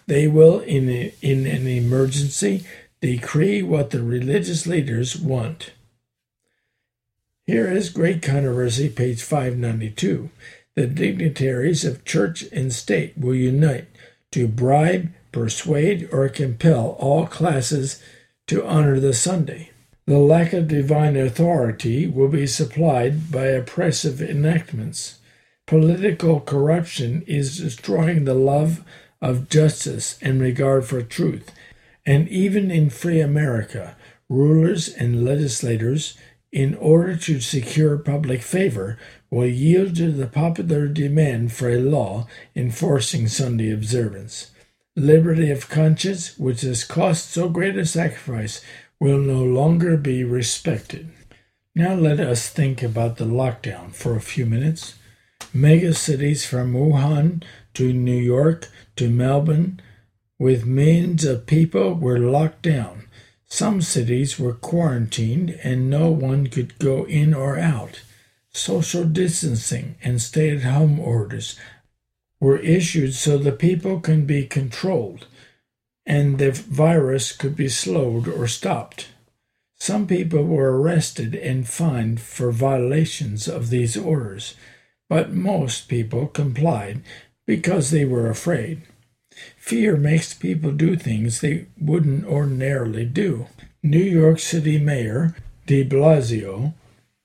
They will, in, a, in an emergency, decree what the religious leaders want. Here is Great Controversy, page 592. The dignitaries of church and state will unite to bribe, persuade, or compel all classes to honor the Sunday. The lack of divine authority will be supplied by oppressive enactments. Political corruption is destroying the love of justice and regard for truth. And even in free America, rulers and legislators, in order to secure public favor, will yield to the popular demand for a law enforcing Sunday observance. Liberty of conscience, which has cost so great a sacrifice, will no longer be respected. Now let us think about the lockdown for a few minutes. Mega cities from Wuhan to New York to Melbourne, with millions of people, were locked down. Some cities were quarantined and no one could go in or out. Social distancing and stay at home orders were issued so the people can be controlled and the virus could be slowed or stopped. Some people were arrested and fined for violations of these orders but most people complied because they were afraid. Fear makes people do things they wouldn't ordinarily do. New York City Mayor de Blasio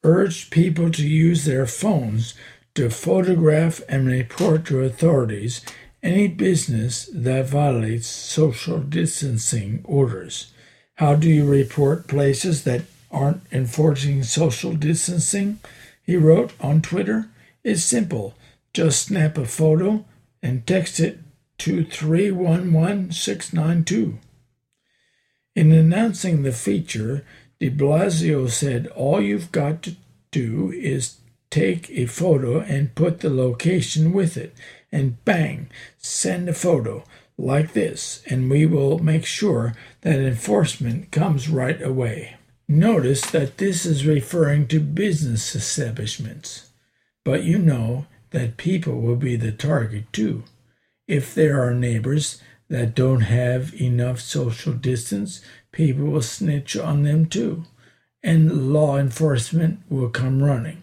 urged people to use their phones to photograph and report to authorities any business that violates social distancing orders. How do you report places that aren't enforcing social distancing? He wrote on Twitter. It's simple. Just snap a photo and text it to 311692. In announcing the feature, de Blasio said all you've got to do is take a photo and put the location with it, and bang, send a photo like this, and we will make sure that enforcement comes right away. Notice that this is referring to business establishments. But you know that people will be the target too. If there are neighbors that don't have enough social distance, people will snitch on them too, and law enforcement will come running.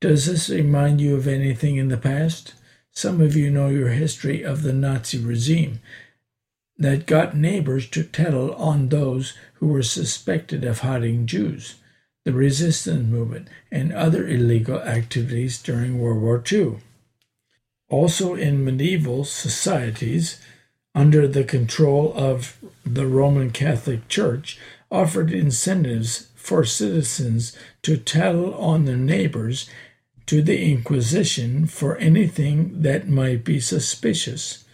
Does this remind you of anything in the past? Some of you know your history of the Nazi regime that got neighbors to tell on those who were suspected of hiding Jews the resistance movement, and other illegal activities during World War II. Also, in medieval societies, under the control of the Roman Catholic Church, offered incentives for citizens to tattle on their neighbors to the Inquisition for anything that might be suspicious.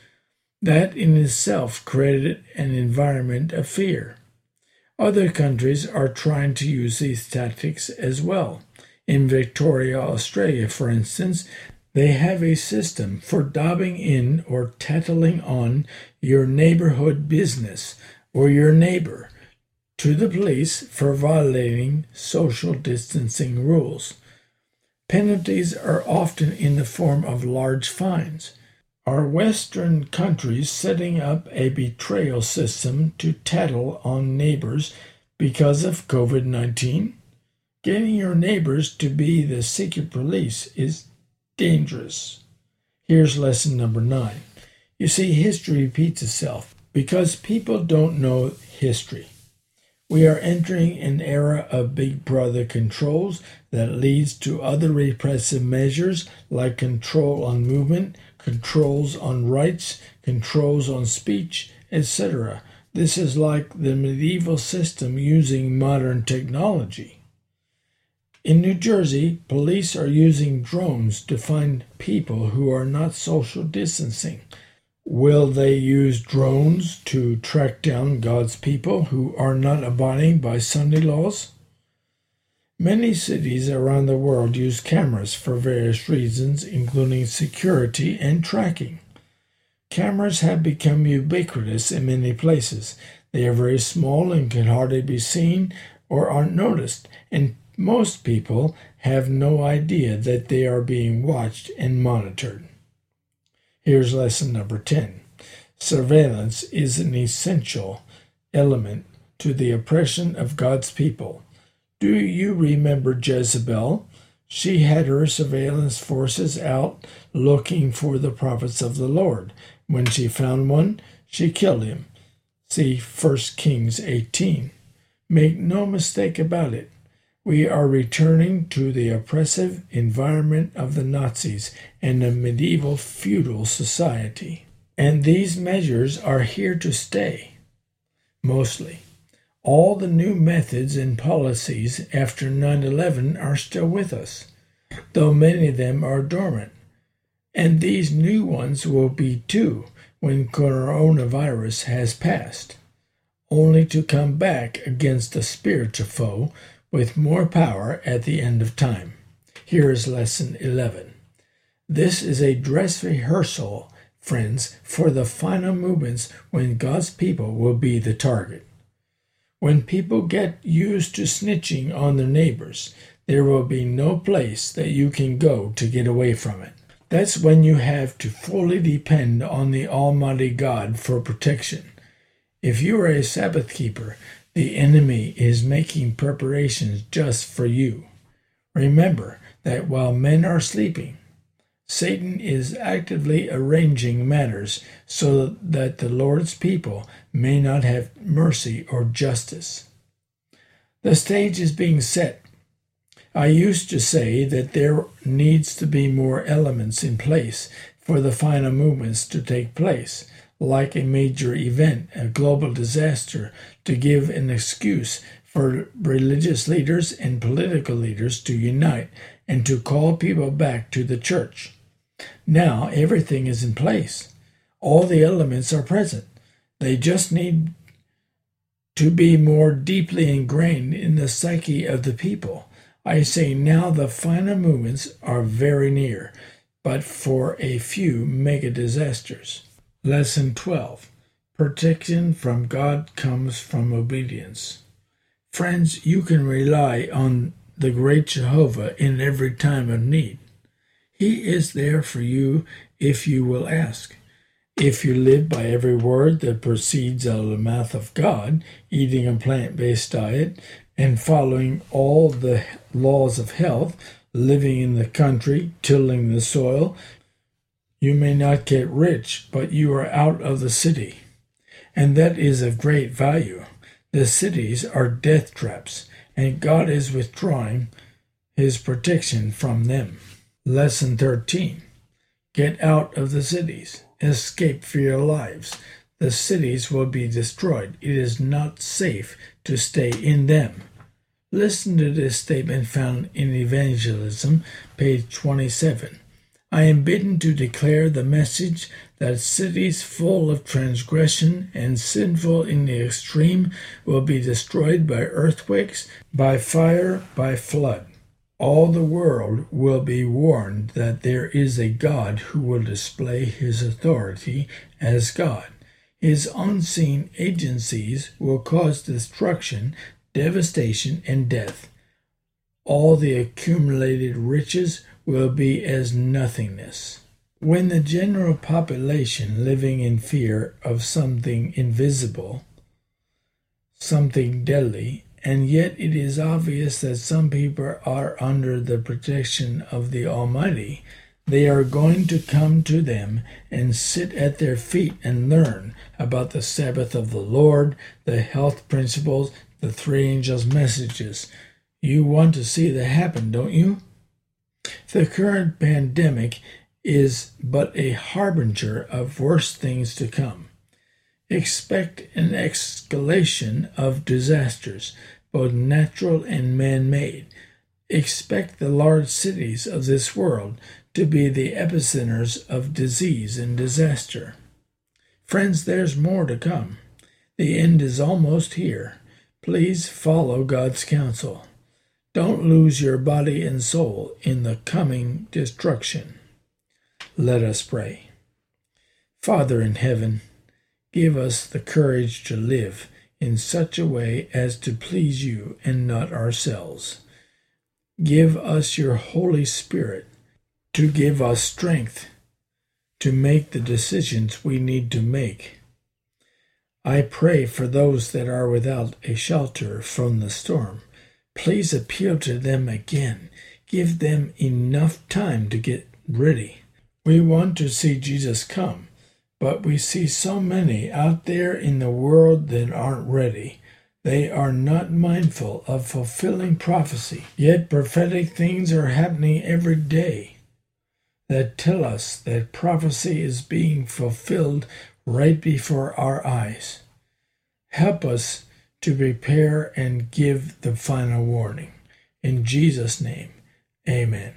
That in itself created an environment of fear. Other countries are trying to use these tactics as well. In Victoria, Australia, for instance, they have a system for dobbing in or tattling on your neighborhood business or your neighbor to the police for violating social distancing rules. Penalties are often in the form of large fines. Are Western countries setting up a betrayal system to tattle on neighbors because of COVID 19? Getting your neighbors to be the secret police is dangerous. Here's lesson number nine. You see, history repeats itself because people don't know history. We are entering an era of Big Brother controls that leads to other repressive measures like control on movement, controls on rights, controls on speech, etc. This is like the medieval system using modern technology. In New Jersey, police are using drones to find people who are not social distancing. Will they use drones to track down God's people who are not abiding by Sunday laws? Many cities around the world use cameras for various reasons, including security and tracking. Cameras have become ubiquitous in many places. They are very small and can hardly be seen or aren't noticed, and most people have no idea that they are being watched and monitored. Here's lesson number 10 Surveillance is an essential element to the oppression of God's people. Do you remember Jezebel? She had her surveillance forces out looking for the prophets of the Lord. When she found one, she killed him. See 1 Kings 18. Make no mistake about it. We are returning to the oppressive environment of the Nazis and a medieval feudal society. And these measures are here to stay. Mostly. All the new methods and policies after 9 11 are still with us, though many of them are dormant. And these new ones will be too when coronavirus has passed, only to come back against a spiritual foe with more power at the end of time. Here is lesson 11. This is a dress rehearsal, friends, for the final movements when God's people will be the target. When people get used to snitching on their neighbors, there will be no place that you can go to get away from it. That's when you have to fully depend on the Almighty God for protection. If you are a Sabbath keeper, the enemy is making preparations just for you. Remember that while men are sleeping, Satan is actively arranging matters so that the Lord's people may not have mercy or justice. The stage is being set. I used to say that there needs to be more elements in place for the final movements to take place like a major event, a global disaster, to give an excuse for religious leaders and political leaders to unite and to call people back to the church. Now everything is in place. All the elements are present. They just need to be more deeply ingrained in the psyche of the people. I say now the final movements are very near, but for a few mega disasters. Lesson 12 Protection from God comes from obedience. Friends, you can rely on the great Jehovah in every time of need. He is there for you if you will ask. If you live by every word that proceeds out of the mouth of God, eating a plant based diet, and following all the laws of health, living in the country, tilling the soil, you may not get rich, but you are out of the city. And that is of great value. The cities are death traps, and God is withdrawing his protection from them. Lesson 13 Get out of the cities, escape for your lives. The cities will be destroyed. It is not safe to stay in them. Listen to this statement found in Evangelism, page 27. I am bidden to declare the message that cities full of transgression and sinful in the extreme will be destroyed by earthquakes, by fire, by flood. All the world will be warned that there is a God who will display his authority as God. His unseen agencies will cause destruction, devastation, and death. All the accumulated riches will be as nothingness. When the general population living in fear of something invisible, something deadly, and yet it is obvious that some people are under the protection of the Almighty, they are going to come to them and sit at their feet and learn about the Sabbath of the Lord, the health principles, the three angels' messages. You want to see that happen, don't you? The current pandemic is but a harbinger of worse things to come. Expect an escalation of disasters, both natural and man made. Expect the large cities of this world to be the epicenters of disease and disaster. Friends, there's more to come. The end is almost here. Please follow God's counsel. Don't lose your body and soul in the coming destruction. Let us pray. Father in heaven, give us the courage to live in such a way as to please you and not ourselves. Give us your Holy Spirit to give us strength to make the decisions we need to make. I pray for those that are without a shelter from the storm. Please appeal to them again. Give them enough time to get ready. We want to see Jesus come, but we see so many out there in the world that aren't ready. They are not mindful of fulfilling prophecy, yet prophetic things are happening every day that tell us that prophecy is being fulfilled right before our eyes. Help us to prepare and give the final warning. In Jesus' name, amen.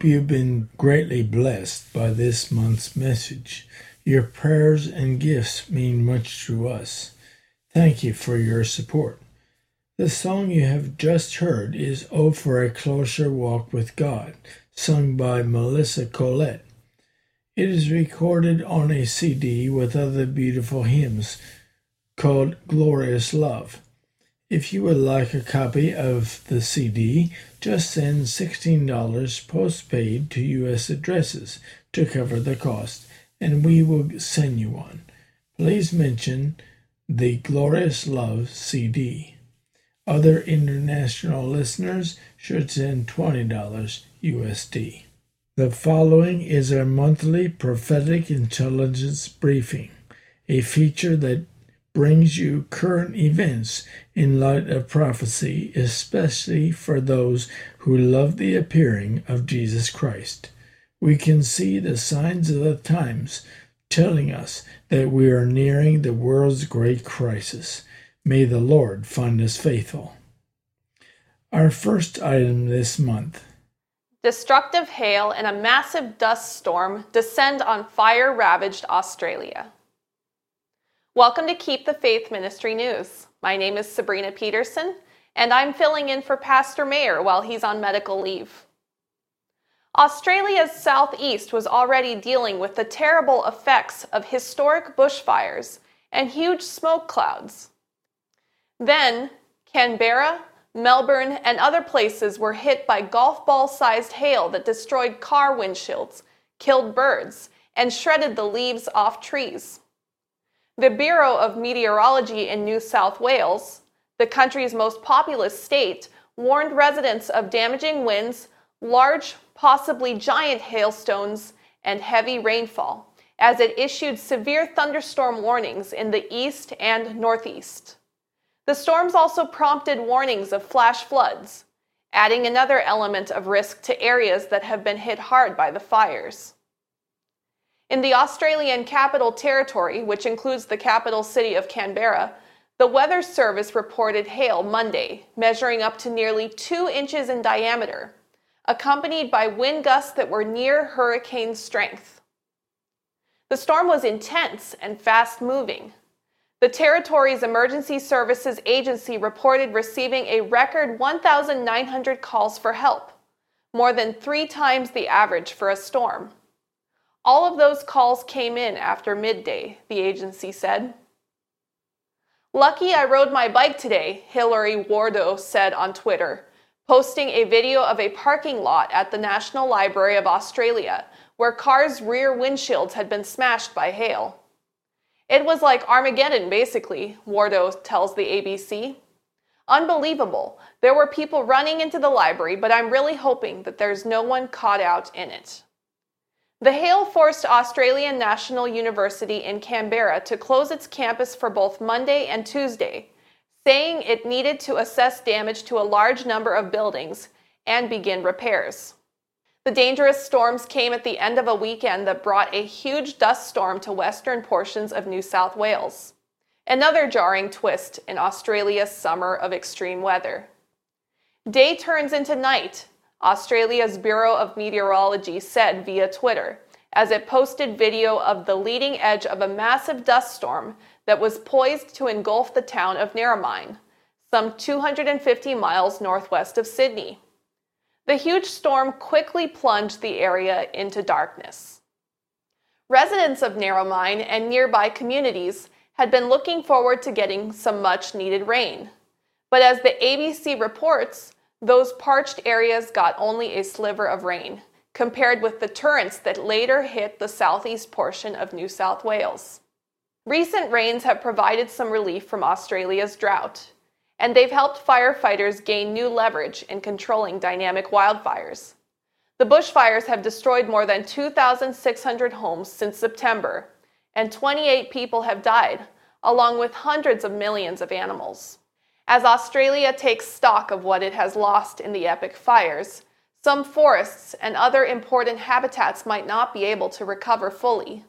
Hope you've been greatly blessed by this month's message. Your prayers and gifts mean much to us. Thank you for your support. The song you have just heard is Oh for a Closer Walk with God, sung by Melissa Collette. It is recorded on a CD with other beautiful hymns called Glorious Love. If you would like a copy of the CD, just send $16 postpaid to U.S. addresses to cover the cost, and we will send you one. Please mention the Glorious Love CD. Other international listeners should send $20 USD. The following is our monthly prophetic intelligence briefing, a feature that brings you current events in light of prophecy, especially for those who love the appearing of Jesus Christ. We can see the signs of the times telling us that we are nearing the world's great crisis. May the Lord find us faithful. Our first item this month Destructive hail and a massive dust storm descend on fire ravaged Australia. Welcome to Keep the Faith Ministry News. My name is Sabrina Peterson, and I'm filling in for Pastor Mayer while he's on medical leave. Australia's southeast was already dealing with the terrible effects of historic bushfires and huge smoke clouds. Then, Canberra, Melbourne, and other places were hit by golf ball sized hail that destroyed car windshields, killed birds, and shredded the leaves off trees. The Bureau of Meteorology in New South Wales, the country's most populous state, warned residents of damaging winds, large, possibly giant hailstones, and heavy rainfall, as it issued severe thunderstorm warnings in the east and northeast. The storms also prompted warnings of flash floods, adding another element of risk to areas that have been hit hard by the fires. In the Australian Capital Territory, which includes the capital city of Canberra, the Weather Service reported hail Monday, measuring up to nearly two inches in diameter, accompanied by wind gusts that were near hurricane strength. The storm was intense and fast moving, the territory's emergency services agency reported receiving a record 1,900 calls for help, more than three times the average for a storm. All of those calls came in after midday, the agency said. Lucky I rode my bike today, Hillary Wardo said on Twitter, posting a video of a parking lot at the National Library of Australia where cars' rear windshields had been smashed by hail. It was like Armageddon, basically, Wardo tells the ABC. Unbelievable. There were people running into the library, but I'm really hoping that there's no one caught out in it. The hail forced Australian National University in Canberra to close its campus for both Monday and Tuesday, saying it needed to assess damage to a large number of buildings and begin repairs. The dangerous storms came at the end of a weekend that brought a huge dust storm to western portions of New South Wales. Another jarring twist in Australia's summer of extreme weather. Day turns into night, Australia's Bureau of Meteorology said via Twitter, as it posted video of the leading edge of a massive dust storm that was poised to engulf the town of Narromine, some 250 miles northwest of Sydney. The huge storm quickly plunged the area into darkness. Residents of Narromine and nearby communities had been looking forward to getting some much needed rain. But as the ABC reports, those parched areas got only a sliver of rain, compared with the torrents that later hit the southeast portion of New South Wales. Recent rains have provided some relief from Australia's drought, and they've helped firefighters gain new leverage in controlling dynamic wildfires. The bushfires have destroyed more than 2,600 homes since September, and 28 people have died, along with hundreds of millions of animals. As Australia takes stock of what it has lost in the epic fires, some forests and other important habitats might not be able to recover fully.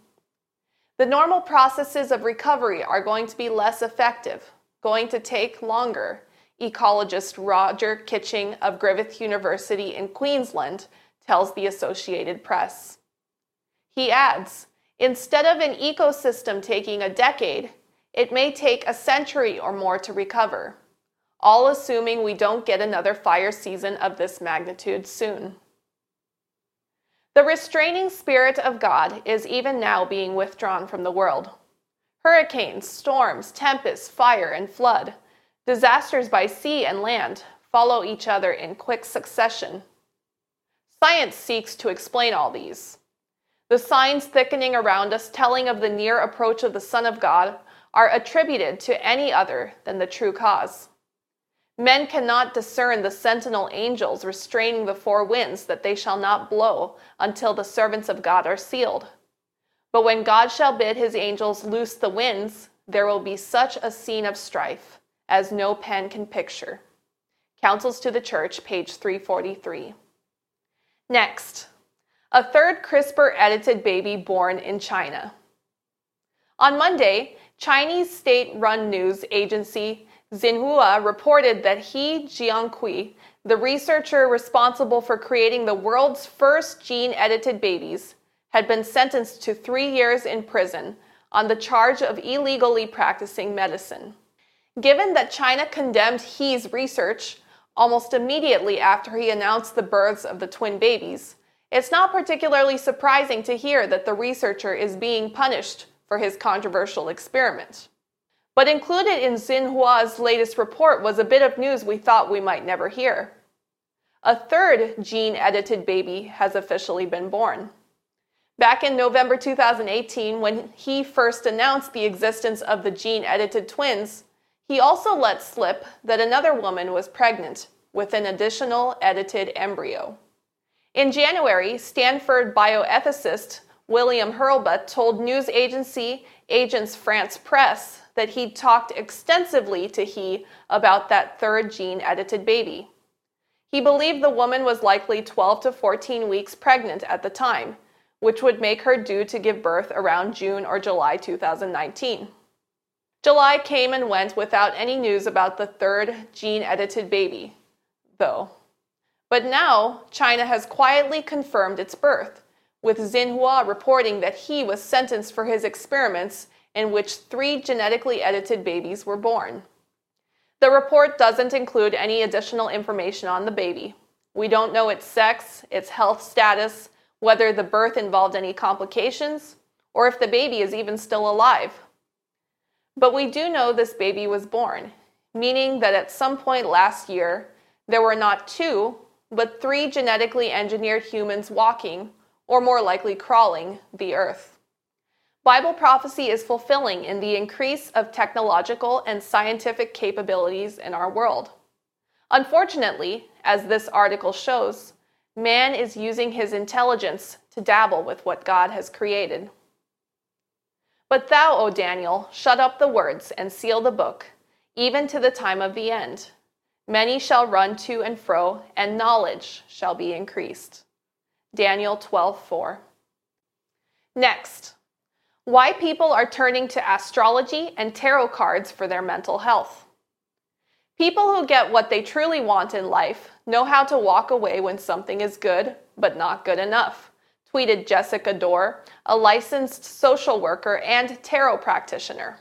The normal processes of recovery are going to be less effective, going to take longer, ecologist Roger Kitching of Griffith University in Queensland tells the Associated Press. He adds Instead of an ecosystem taking a decade, it may take a century or more to recover, all assuming we don't get another fire season of this magnitude soon. The restraining spirit of God is even now being withdrawn from the world. Hurricanes, storms, tempests, fire, and flood, disasters by sea and land follow each other in quick succession. Science seeks to explain all these. The signs thickening around us, telling of the near approach of the Son of God, are attributed to any other than the true cause. Men cannot discern the sentinel angels restraining the four winds that they shall not blow until the servants of God are sealed. But when God shall bid his angels loose the winds, there will be such a scene of strife as no pen can picture. Counsels to the Church, page 343. Next, a third CRISPR edited baby born in China. On Monday, Chinese state run news agency Xinhua reported that He Jiankui, the researcher responsible for creating the world's first gene edited babies, had been sentenced to three years in prison on the charge of illegally practicing medicine. Given that China condemned He's research almost immediately after he announced the births of the twin babies, it's not particularly surprising to hear that the researcher is being punished for his controversial experiment. But included in Xinhua's latest report was a bit of news we thought we might never hear. A third gene edited baby has officially been born. Back in November 2018, when he first announced the existence of the gene edited twins, he also let slip that another woman was pregnant with an additional edited embryo. In January, Stanford bioethicist William Hurlbut told news agency Agence France Presse that he'd talked extensively to he about that third gene edited baby. He believed the woman was likely 12 to 14 weeks pregnant at the time, which would make her due to give birth around June or July 2019. July came and went without any news about the third gene edited baby, though. But now, China has quietly confirmed its birth, with Xinhua reporting that he was sentenced for his experiments in which three genetically edited babies were born. The report doesn't include any additional information on the baby. We don't know its sex, its health status, whether the birth involved any complications, or if the baby is even still alive. But we do know this baby was born, meaning that at some point last year, there were not two, but three genetically engineered humans walking, or more likely crawling, the earth. Bible prophecy is fulfilling in the increase of technological and scientific capabilities in our world. Unfortunately, as this article shows, man is using his intelligence to dabble with what God has created. But thou, O Daniel, shut up the words and seal the book, even to the time of the end. Many shall run to and fro, and knowledge shall be increased. Daniel 12:4. Next, why people are turning to astrology and tarot cards for their mental health. People who get what they truly want in life know how to walk away when something is good, but not good enough, tweeted Jessica Dore, a licensed social worker and tarot practitioner.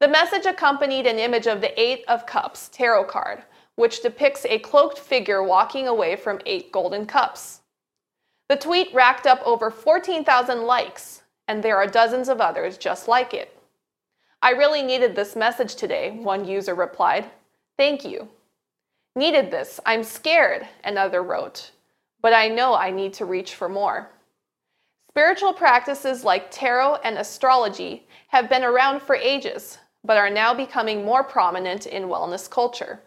The message accompanied an image of the Eight of Cups tarot card, which depicts a cloaked figure walking away from eight golden cups. The tweet racked up over 14,000 likes, and there are dozens of others just like it. I really needed this message today, one user replied. Thank you. Needed this, I'm scared, another wrote, but I know I need to reach for more. Spiritual practices like tarot and astrology have been around for ages, but are now becoming more prominent in wellness culture.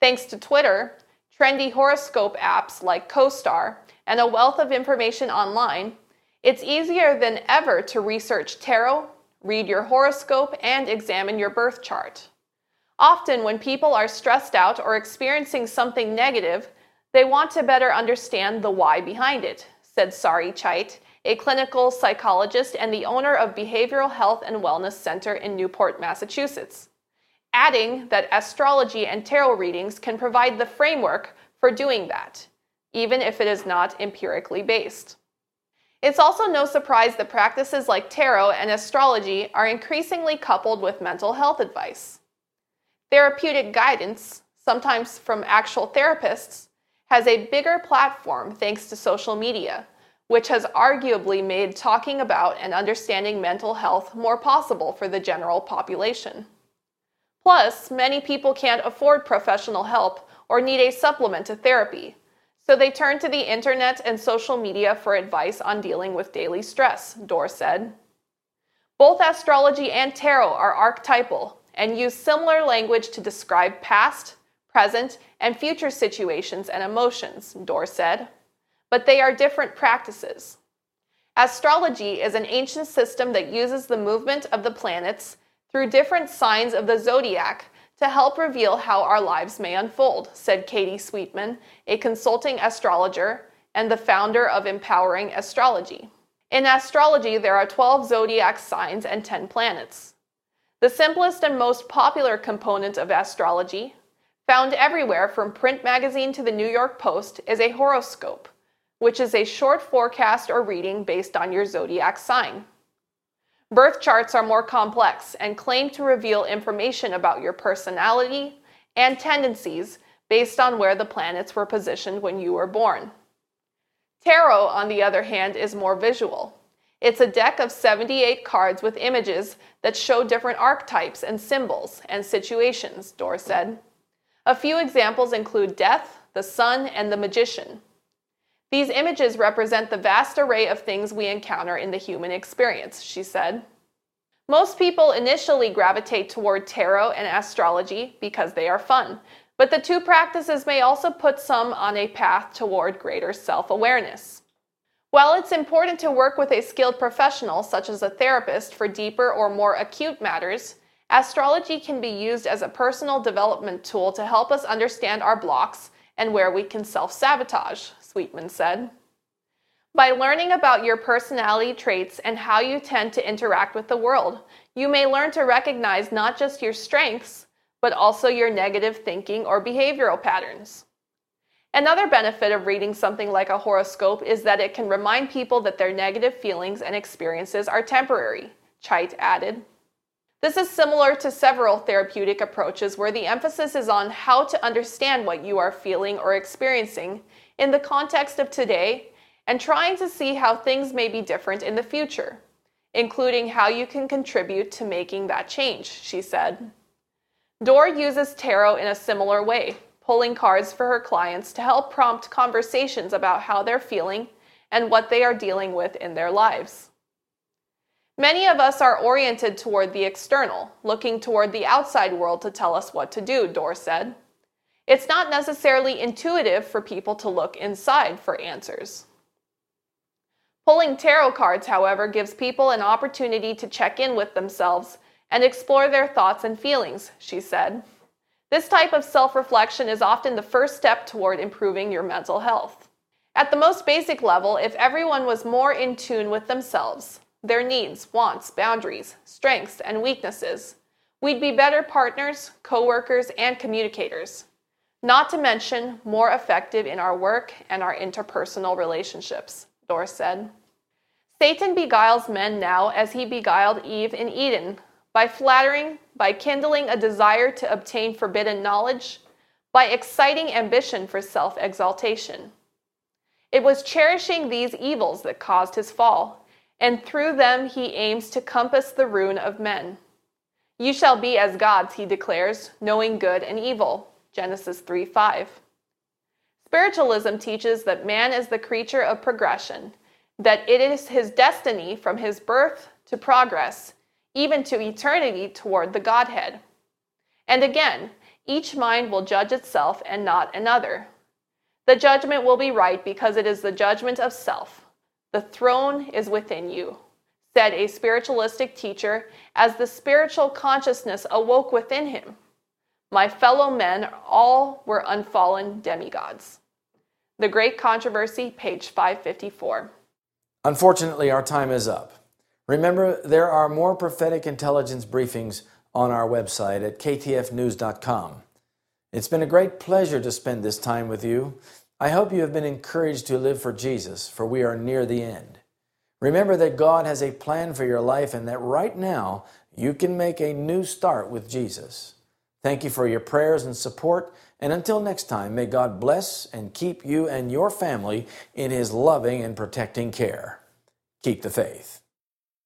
Thanks to Twitter, trendy horoscope apps like CoStar, and a wealth of information online, it's easier than ever to research tarot, read your horoscope, and examine your birth chart. Often, when people are stressed out or experiencing something negative, they want to better understand the why behind it, said Sari Chait, a clinical psychologist and the owner of Behavioral Health and Wellness Center in Newport, Massachusetts adding that astrology and tarot readings can provide the framework for doing that. even if it is not empirically based. It's also no surprise that practices like tarot and astrology are increasingly coupled with mental health advice. Therapeutic guidance, sometimes from actual therapists, has a bigger platform thanks to social media, which has arguably made talking about and understanding mental health more possible for the general population. Plus, many people can't afford professional help or need a supplement to therapy, so they turn to the internet and social media for advice on dealing with daily stress, Dore said. Both astrology and tarot are archetypal and use similar language to describe past, present, and future situations and emotions, Dore said. But they are different practices. Astrology is an ancient system that uses the movement of the planets through different signs of the zodiac to help reveal how our lives may unfold, said Katie Sweetman, a consulting astrologer and the founder of Empowering Astrology. In astrology, there are 12 zodiac signs and 10 planets. The simplest and most popular component of astrology, found everywhere from print magazine to the New York Post, is a horoscope, which is a short forecast or reading based on your zodiac sign. Birth charts are more complex and claim to reveal information about your personality and tendencies based on where the planets were positioned when you were born. Tarot, on the other hand, is more visual. It's a deck of 78 cards with images that show different archetypes and symbols and situations, Dore said. A few examples include death, the sun, and the magician. These images represent the vast array of things we encounter in the human experience, she said. Most people initially gravitate toward tarot and astrology because they are fun, but the two practices may also put some on a path toward greater self awareness. While it's important to work with a skilled professional, such as a therapist, for deeper or more acute matters, astrology can be used as a personal development tool to help us understand our blocks and where we can self sabotage, Sweetman said. By learning about your personality traits and how you tend to interact with the world, you may learn to recognize not just your strengths, but also your negative thinking or behavioral patterns. Another benefit of reading something like a horoscope is that it can remind people that their negative feelings and experiences are temporary, Chait added. This is similar to several therapeutic approaches where the emphasis is on how to understand what you are feeling or experiencing in the context of today and trying to see how things may be different in the future, including how you can contribute to making that change, she said. Dore uses tarot in a similar way, pulling cards for her clients to help prompt conversations about how they're feeling and what they are dealing with in their lives. Many of us are oriented toward the external, looking toward the outside world to tell us what to do, Dore said. It's not necessarily intuitive for people to look inside for answers. Pulling tarot cards, however, gives people an opportunity to check in with themselves and explore their thoughts and feelings, she said. This type of self reflection is often the first step toward improving your mental health. At the most basic level, if everyone was more in tune with themselves, their needs, wants, boundaries, strengths, and weaknesses, we'd be better partners, coworkers, and communicators. Not to mention more effective in our work and our interpersonal relationships, Dore said. Satan beguiles men now as he beguiled Eve in Eden by flattering, by kindling a desire to obtain forbidden knowledge, by exciting ambition for self exaltation. It was cherishing these evils that caused his fall, and through them he aims to compass the ruin of men. You shall be as gods, he declares, knowing good and evil. Genesis 3 5. Spiritualism teaches that man is the creature of progression, that it is his destiny from his birth to progress, even to eternity toward the Godhead. And again, each mind will judge itself and not another. The judgment will be right because it is the judgment of self, the throne is within you, said a spiritualistic teacher as the spiritual consciousness awoke within him. My fellow men all were unfallen demigods. The Great Controversy, page 554. Unfortunately, our time is up. Remember, there are more prophetic intelligence briefings on our website at ktfnews.com. It's been a great pleasure to spend this time with you. I hope you have been encouraged to live for Jesus, for we are near the end. Remember that God has a plan for your life and that right now you can make a new start with Jesus. Thank you for your prayers and support. And until next time, may God bless and keep you and your family in His loving and protecting care. Keep the faith.